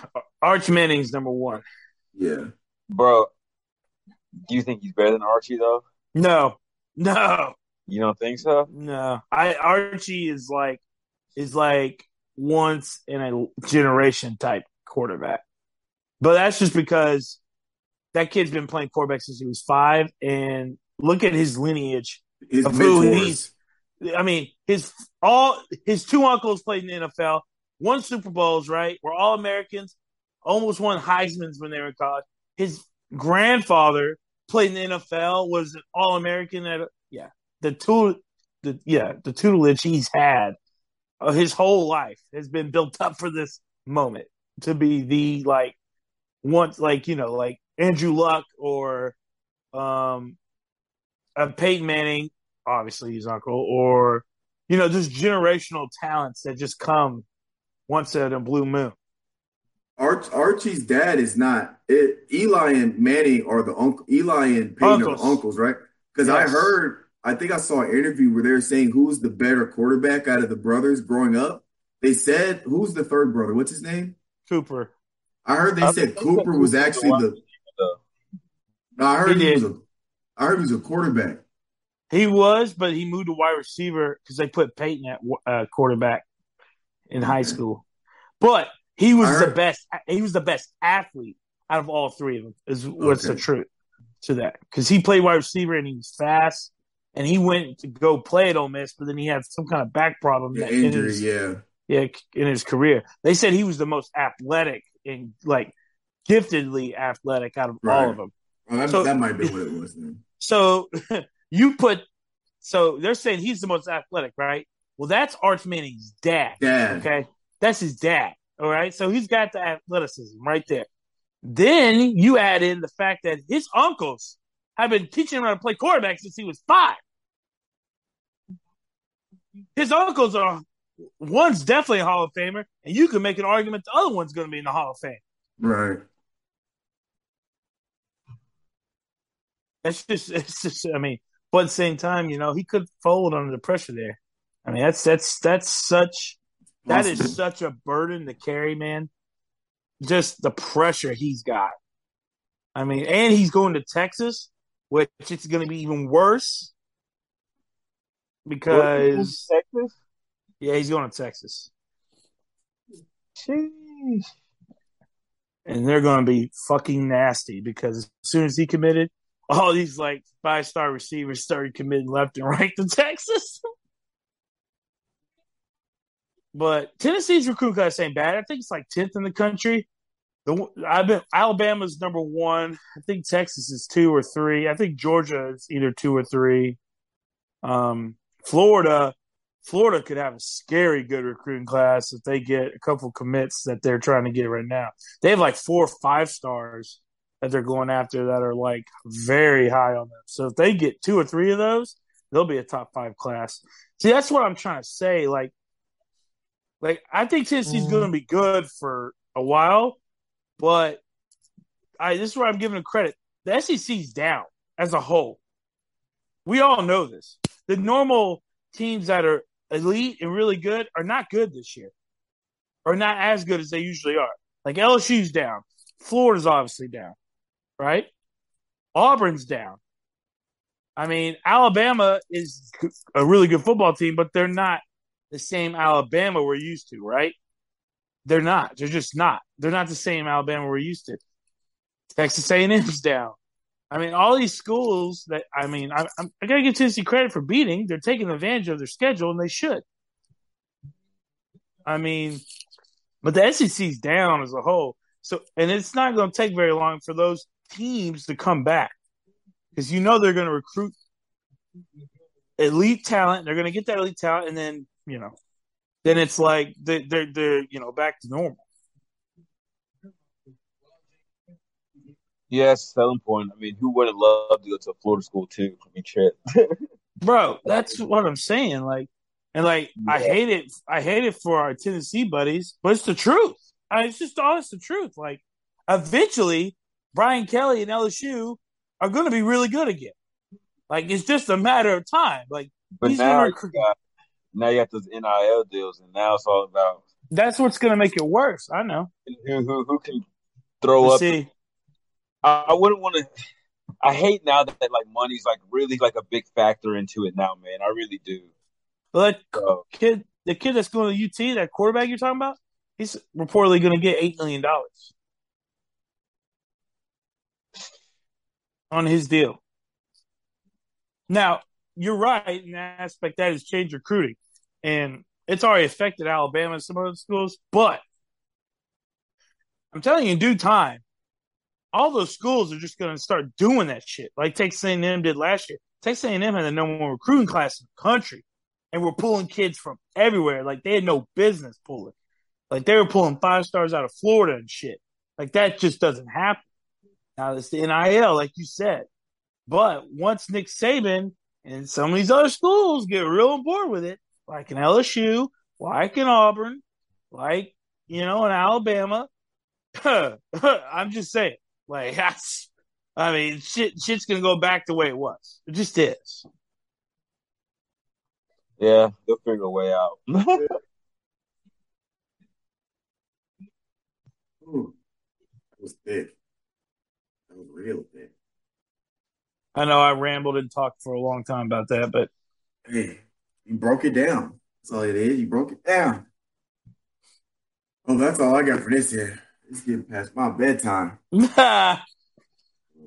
Speaker 2: Arch Manning's number one.
Speaker 1: Yeah.
Speaker 3: Bro, do you think he's better than Archie though?
Speaker 2: No, no.
Speaker 3: You don't think so?
Speaker 2: No, I Archie is like is like once in a generation type quarterback, but that's just because that kid's been playing quarterback since he was five, and look at his lineage.
Speaker 1: His
Speaker 2: Of who he's- I mean, his all his two uncles played in the NFL, won Super Bowls, right? Were all Americans, almost won Heisman's when they were in college. His grandfather played in the NFL, was an All American at yeah. The tool, the yeah, the tutelage he's had uh, his whole life has been built up for this moment to be the like once like you know like Andrew Luck or um uh, Peyton Manning, obviously his uncle, or you know just generational talents that just come once in a blue moon.
Speaker 1: Arch, Archie's dad is not it, Eli and Manny are the uncle. Eli and Peyton are the
Speaker 2: Uncles.
Speaker 1: uncles, right? Because I heard, I think I saw an interview where they were saying who's the better quarterback out of the brothers growing up. They said who's the third brother? What's his name?
Speaker 2: Cooper,
Speaker 1: I heard they
Speaker 3: I
Speaker 1: said
Speaker 3: think
Speaker 1: Cooper was
Speaker 3: Cooper
Speaker 1: actually
Speaker 3: was
Speaker 1: the. No, I heard
Speaker 2: He
Speaker 1: he, was a. I heard he was a quarterback.
Speaker 2: he was, but he moved to wide receiver because they put Peyton at uh, quarterback in high school. But he was
Speaker 1: I
Speaker 2: the best. He was the best athlete out of all three of them. Is what's the truth. to that because he played wide receiver and he was fast, and he went to go play at Ole Miss, but then he had some kind of back problem. That in
Speaker 1: injury,
Speaker 2: his-
Speaker 1: yeah.
Speaker 2: yeah, in his career. They said he was the most athletic and like giftedly athletic out of all of them.
Speaker 1: Oh, that,
Speaker 2: So-
Speaker 1: that might be what it was then.
Speaker 2: So you put, so they're saying he's the most athletic, right? Well, that's Arch Manning's dad.
Speaker 1: Dad.
Speaker 2: Okay, that's his dad. All right, so he's got the athleticism right there. Then you add in the fact that his uncles have been teaching him how to play quarterback since he was five. His uncles are one's definitely a Hall of Famer, and you can make an argument the other one's going to be in the Hall of Fame.
Speaker 1: Right.
Speaker 2: That's just, it's just, I mean, but at the same time, you know, he could fold under the pressure there. I mean, that's that's that's such that is such a burden to carry, man. Just the pressure he's got. I mean, and he's going to Texas, which it's going to be even worse because
Speaker 3: Texas.
Speaker 2: yeah, he's going to Texas,
Speaker 3: Sheesh.
Speaker 2: and they're going to be fucking nasty because as soon as he committed, all these like five star receivers started committing left and right to Texas. But Tennessee's recruit class ain't bad. I think it's like tenth in the country. The I've been Alabama's number one. I think Texas is two or three. I think Georgia is either two or three. Um, Florida, Florida could have a scary good recruiting class if they get a couple commits that they're trying to get right now. They have like four or five stars that they're going after that are like very high on them. So if they get two or three of those, they'll be a top five class. See, that's what I'm trying to say. Like, like I think Tennessee's mm. going to be good for a while, but I this is where I'm giving them credit. The SEC's down as a whole. We all know this. The normal teams that are elite and really good are not good this year, or not as good as they usually are. Like LSU's down, Florida's obviously down, right? Auburn's down. I mean, Alabama is a really good football team, but they're not the same Alabama we're used to, right? They're not. They're just not. They're not the same Alabama we're used to. Texas A&M's down. I mean, all these schools that I mean, I, I'm, I gotta give Tennessee credit for beating. They're taking advantage of their schedule, and they should. I mean, but the SEC's down as a whole. So, and it's not going to take very long for those teams to come back because you know they're going to recruit elite talent. They're going to get that elite talent, and then you know, then it's like they, they're they're you know back to normal.
Speaker 3: Yes, selling point. I mean, who wouldn't love to go to a Florida school too? I mean, shit.
Speaker 2: bro. That's what I'm saying. Like, and like, I hate it. I hate it for our Tennessee buddies, but it's the truth. I, it's just honest the truth. Like, eventually, Brian Kelly and LSU are going to be really good again. Like, it's just a matter of time. Like,
Speaker 3: But
Speaker 2: He's
Speaker 3: now you got now you got those NIL deals, and now it's all about
Speaker 2: that's what's going to make it worse. I know.
Speaker 3: who who, who can throw
Speaker 2: But
Speaker 3: up.
Speaker 2: see,
Speaker 3: I, I wouldn't want to. I hate now that like money's like really like a big factor into it now, man. I really do.
Speaker 2: like
Speaker 3: So,
Speaker 2: kid, the kid that's going to UT, that quarterback you're talking about, he's reportedly going to get eight million dollars on his deal. Now, you're right in that aspect. That has changed recruiting, and it's already affected Alabama and some other schools. But I'm telling you, in due time, all those schools are just going to start doing that shit, like Texas A&M did last year. Texas A&M had the number one recruiting class in the country, and we're pulling kids from everywhere. Like they had no business pulling. Like they were pulling five stars out of Florida and shit. Like that just doesn't happen. Now it's the NIL, like you said. But once Nick Saban and some of these other schools get real on board with it, like in LSU, like in Auburn, like you know in Alabama, I'm just saying, like that's. I mean, shit, shit's gonna go back the way it was. It just is.
Speaker 3: yeah, they'll figure a way out.
Speaker 1: Ooh, that was thick. That was real thick.
Speaker 2: I know I rambled and talked for a long time about that, but
Speaker 1: Hey, you broke it down. That's all it is. You broke it down. Oh, that's all I got for this here. It's getting past my bedtime.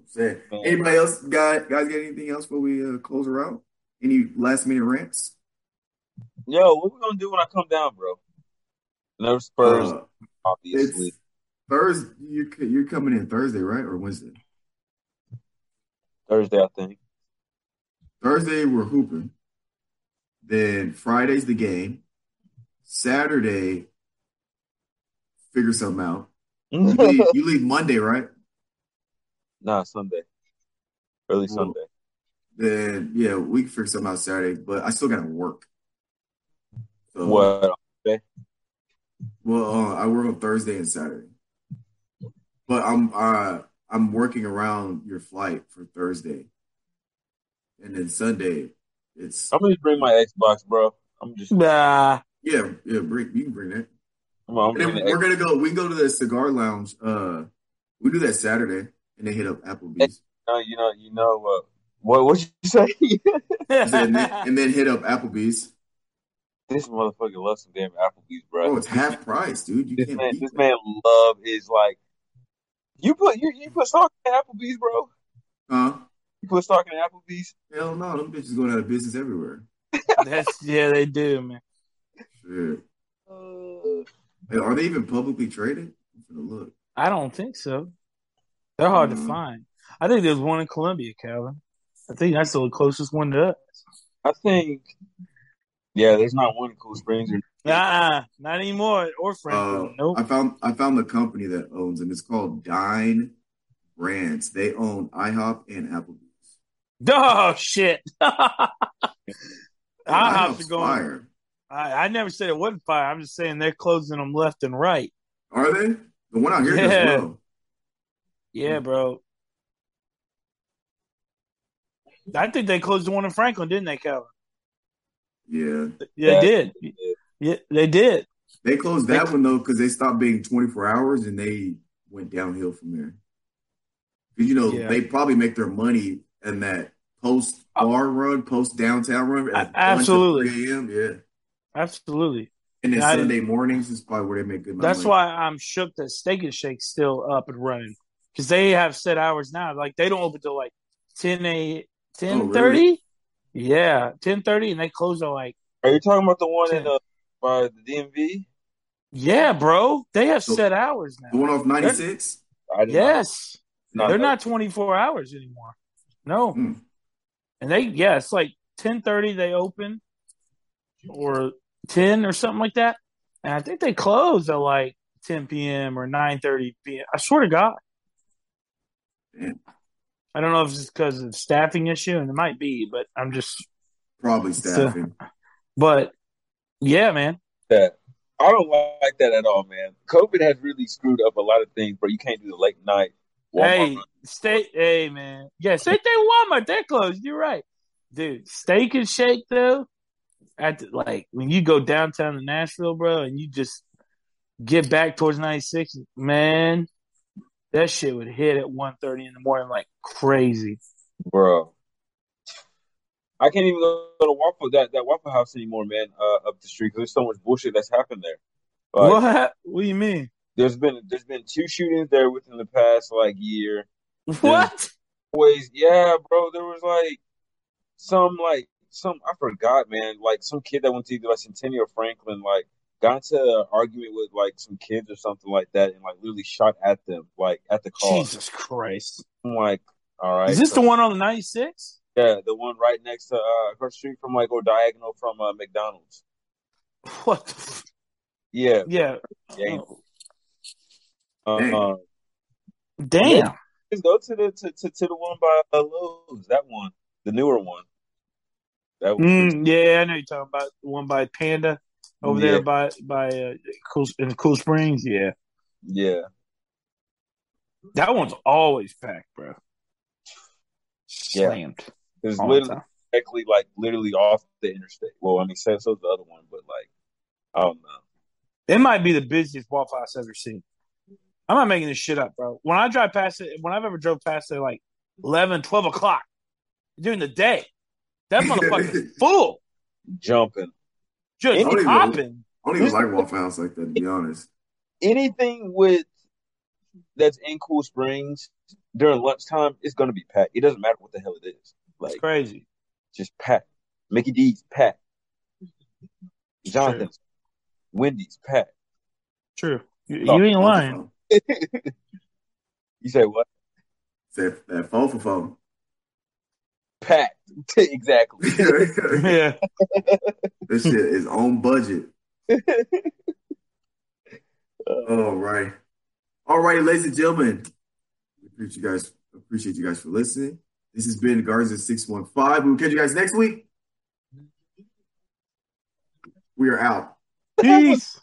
Speaker 1: Saying. Anybody else got guys got anything else before we uh, close her out? Any last minute rants?
Speaker 3: Yo, what we gonna do when I come down, bro? No Spurs,
Speaker 1: Uh,
Speaker 3: obviously.
Speaker 1: Thursday. You're, you're coming in Thursday, right, or Wednesday?
Speaker 3: Thursday, I think.
Speaker 1: Thursday we're hooping. Then Friday's the game. Saturday, figure something out. You leave, you leave Monday, right?
Speaker 3: nah, Sunday. Early
Speaker 1: Well,
Speaker 3: Sunday.
Speaker 1: Then yeah, we can figure something out Saturday, but I still gotta work. So,
Speaker 3: What?
Speaker 1: Well, uh, I work on Thursday and Saturday, but I'm uh I'm working around your flight for Thursday, and then Sunday it's
Speaker 3: I'm gonna bring my Xbox, bro. I'm just.
Speaker 2: Nah.
Speaker 1: yeah yeah bring you can bring that.
Speaker 3: I'm, I'm
Speaker 1: And then
Speaker 3: bringing
Speaker 1: we're gonna go. We can go to the cigar lounge. Uh, we do that Saturday, and they hit up Applebee's,
Speaker 3: Xbox. You know, you know what? what? What you say?
Speaker 1: and then, and then hit up Applebee's.
Speaker 3: this motherfucker loves some damn Applebee's, bro.
Speaker 1: Oh, it's half price, dude. You
Speaker 3: this
Speaker 1: can't
Speaker 3: man, this
Speaker 1: that.
Speaker 3: man love is like. You put you, you put stock in Applebee's, bro.
Speaker 1: Huh?
Speaker 3: You put stock in Applebee's.
Speaker 1: Hell no, them bitches going out of business everywhere.
Speaker 2: That's yeah, they do, man.
Speaker 1: Shit. Are they even publicly traded? I'm look.
Speaker 2: I don't think so. They're hard to
Speaker 1: Mhm.
Speaker 2: find. I think there's one in Columbia, Calvin. I think that's the closest one to us.
Speaker 3: I think. Yeah, there's not one in Cool Springs or
Speaker 2: Nah, not anymore. Or
Speaker 1: Uh,
Speaker 2: nope.
Speaker 1: I found I found the company that owns them. It's called Dine Brands. They own IHOP and Applebee's.
Speaker 2: Oh shit. I have
Speaker 1: IHOP's
Speaker 2: to go.
Speaker 1: fire.
Speaker 2: I, I never said it wasn't fire. I'm just saying they're closing them left and right.
Speaker 1: Are they? The one out here
Speaker 2: Yeah.
Speaker 1: well.
Speaker 2: Yeah, bro. I think they closed the one in Franklin, didn't they, Calvin?
Speaker 1: Yeah.
Speaker 2: Yeah, they did. Yeah, they did.
Speaker 1: They closed that one though because they stopped being 24 hours and they went downhill from there. Because you know
Speaker 2: Yeah.
Speaker 1: they probably make their money in that post oh. bar run, post downtown run, at
Speaker 2: absolutely.
Speaker 1: 3 a.m. Yeah,
Speaker 2: Absolutely.
Speaker 1: and then
Speaker 2: I-
Speaker 1: Sunday mornings is probably where they make good money.
Speaker 2: That's why I'm shook that Steak and Shake's still up and running because they have set hours now. Like they don't open till like 10 a 10 30. Yeah, 10 30, and they close at like
Speaker 3: Are you talking about the one in
Speaker 2: Ten.
Speaker 3: uh, by the DMV?
Speaker 2: yeah, bro. They have
Speaker 1: So-
Speaker 2: set hours now.
Speaker 1: the
Speaker 2: now.
Speaker 1: one off 96.
Speaker 3: I did
Speaker 2: Yes,
Speaker 3: not,
Speaker 2: they're
Speaker 3: know.
Speaker 2: not 24 hours anymore. No,
Speaker 1: Hmm.
Speaker 2: and they yeah, it's like 10 30 they open or 10 or something like that, and I think they close at like 10 p.m. or 9 30 p.m. I swear to God. I don't know if it's because of staffing issue, and it might be, but I'm just,
Speaker 1: Probably uh, staffing.
Speaker 2: but yeah, man.
Speaker 3: that. I don't like that at all, man. COVID has really screwed up a lot of things, bro. You can't do the late night. Walmart
Speaker 2: Hey,
Speaker 3: run.
Speaker 2: stay, hey, man. Yeah, same thing with Walmart. They're closed. You're right, dude. Steak and Shake though, at the, like when you go downtown to Nashville, bro, and you just get back towards 96, man, that shit would hit at 1.30 in the morning like crazy.
Speaker 3: bro. I can't even go to Waffle that, that Waffle House anymore, man. Uh, up the street because there's so much bullshit that's happened there. Like,
Speaker 2: what? What do you mean?
Speaker 3: There's been there's been two shootings there within the past like year.
Speaker 2: What?
Speaker 3: Always, yeah, bro. There was like some like some I forgot, man. Like some kid that went to either like Centennial or Franklin, like got into an argument with like some kids or something like that, and like literally shot at them, like at the car.
Speaker 2: Jesus Christ!
Speaker 3: I'm like, all right,
Speaker 2: Is this
Speaker 3: so-
Speaker 2: the one on the 96?
Speaker 3: Yeah, the one right next to uh across the street from like or diagonal from uh, McDonald's.
Speaker 2: What? The f-
Speaker 3: Yeah,
Speaker 2: yeah.
Speaker 3: yeah.
Speaker 2: Oh,
Speaker 3: Uh,
Speaker 1: Dang.
Speaker 3: uh,
Speaker 2: damn.
Speaker 3: go to the to, to, to the one by uh, Lowe's. That one, the newer one. That
Speaker 2: Mm, yeah, I know you're talking about the one by Panda over
Speaker 3: Yeah.
Speaker 2: there by by uh, cool in Cool Springs. Yeah,
Speaker 3: yeah.
Speaker 2: that one's always packed, bro.
Speaker 3: Yeah.
Speaker 2: Slammed.
Speaker 3: It's literally directly like literally off the interstate. Well, I mean, so so's the other one, but like, I don't know.
Speaker 2: It might be the busiest Waffle House I've ever seen. I'm not making this shit up, bro. When I drive past it, when I've ever drove past it, like 11, 12 o'clock during the day, that motherfucker's full,
Speaker 3: Jumping
Speaker 2: just
Speaker 3: Any-
Speaker 2: hopping.
Speaker 1: I don't even like Waffle House like that, to be honest.
Speaker 3: anything with that's in Cool Springs during lunchtime, it's gonna be packed. It doesn't matter what the hell it is. Like
Speaker 2: It's crazy.
Speaker 3: just packed. Mickey D's packed. Jonathan's, Wendy's packed.
Speaker 2: True. You, you ain't lying.
Speaker 3: You say what?
Speaker 1: Said that phone for phone.
Speaker 3: Packed. exactly.
Speaker 2: Yeah.
Speaker 1: this shit is on budget. All right. All right, ladies and gentlemen. We appreciate you guys. Appreciate you guys for listening. This has been Guardians of 615. We will catch you guys next week. We are out.
Speaker 2: Peace.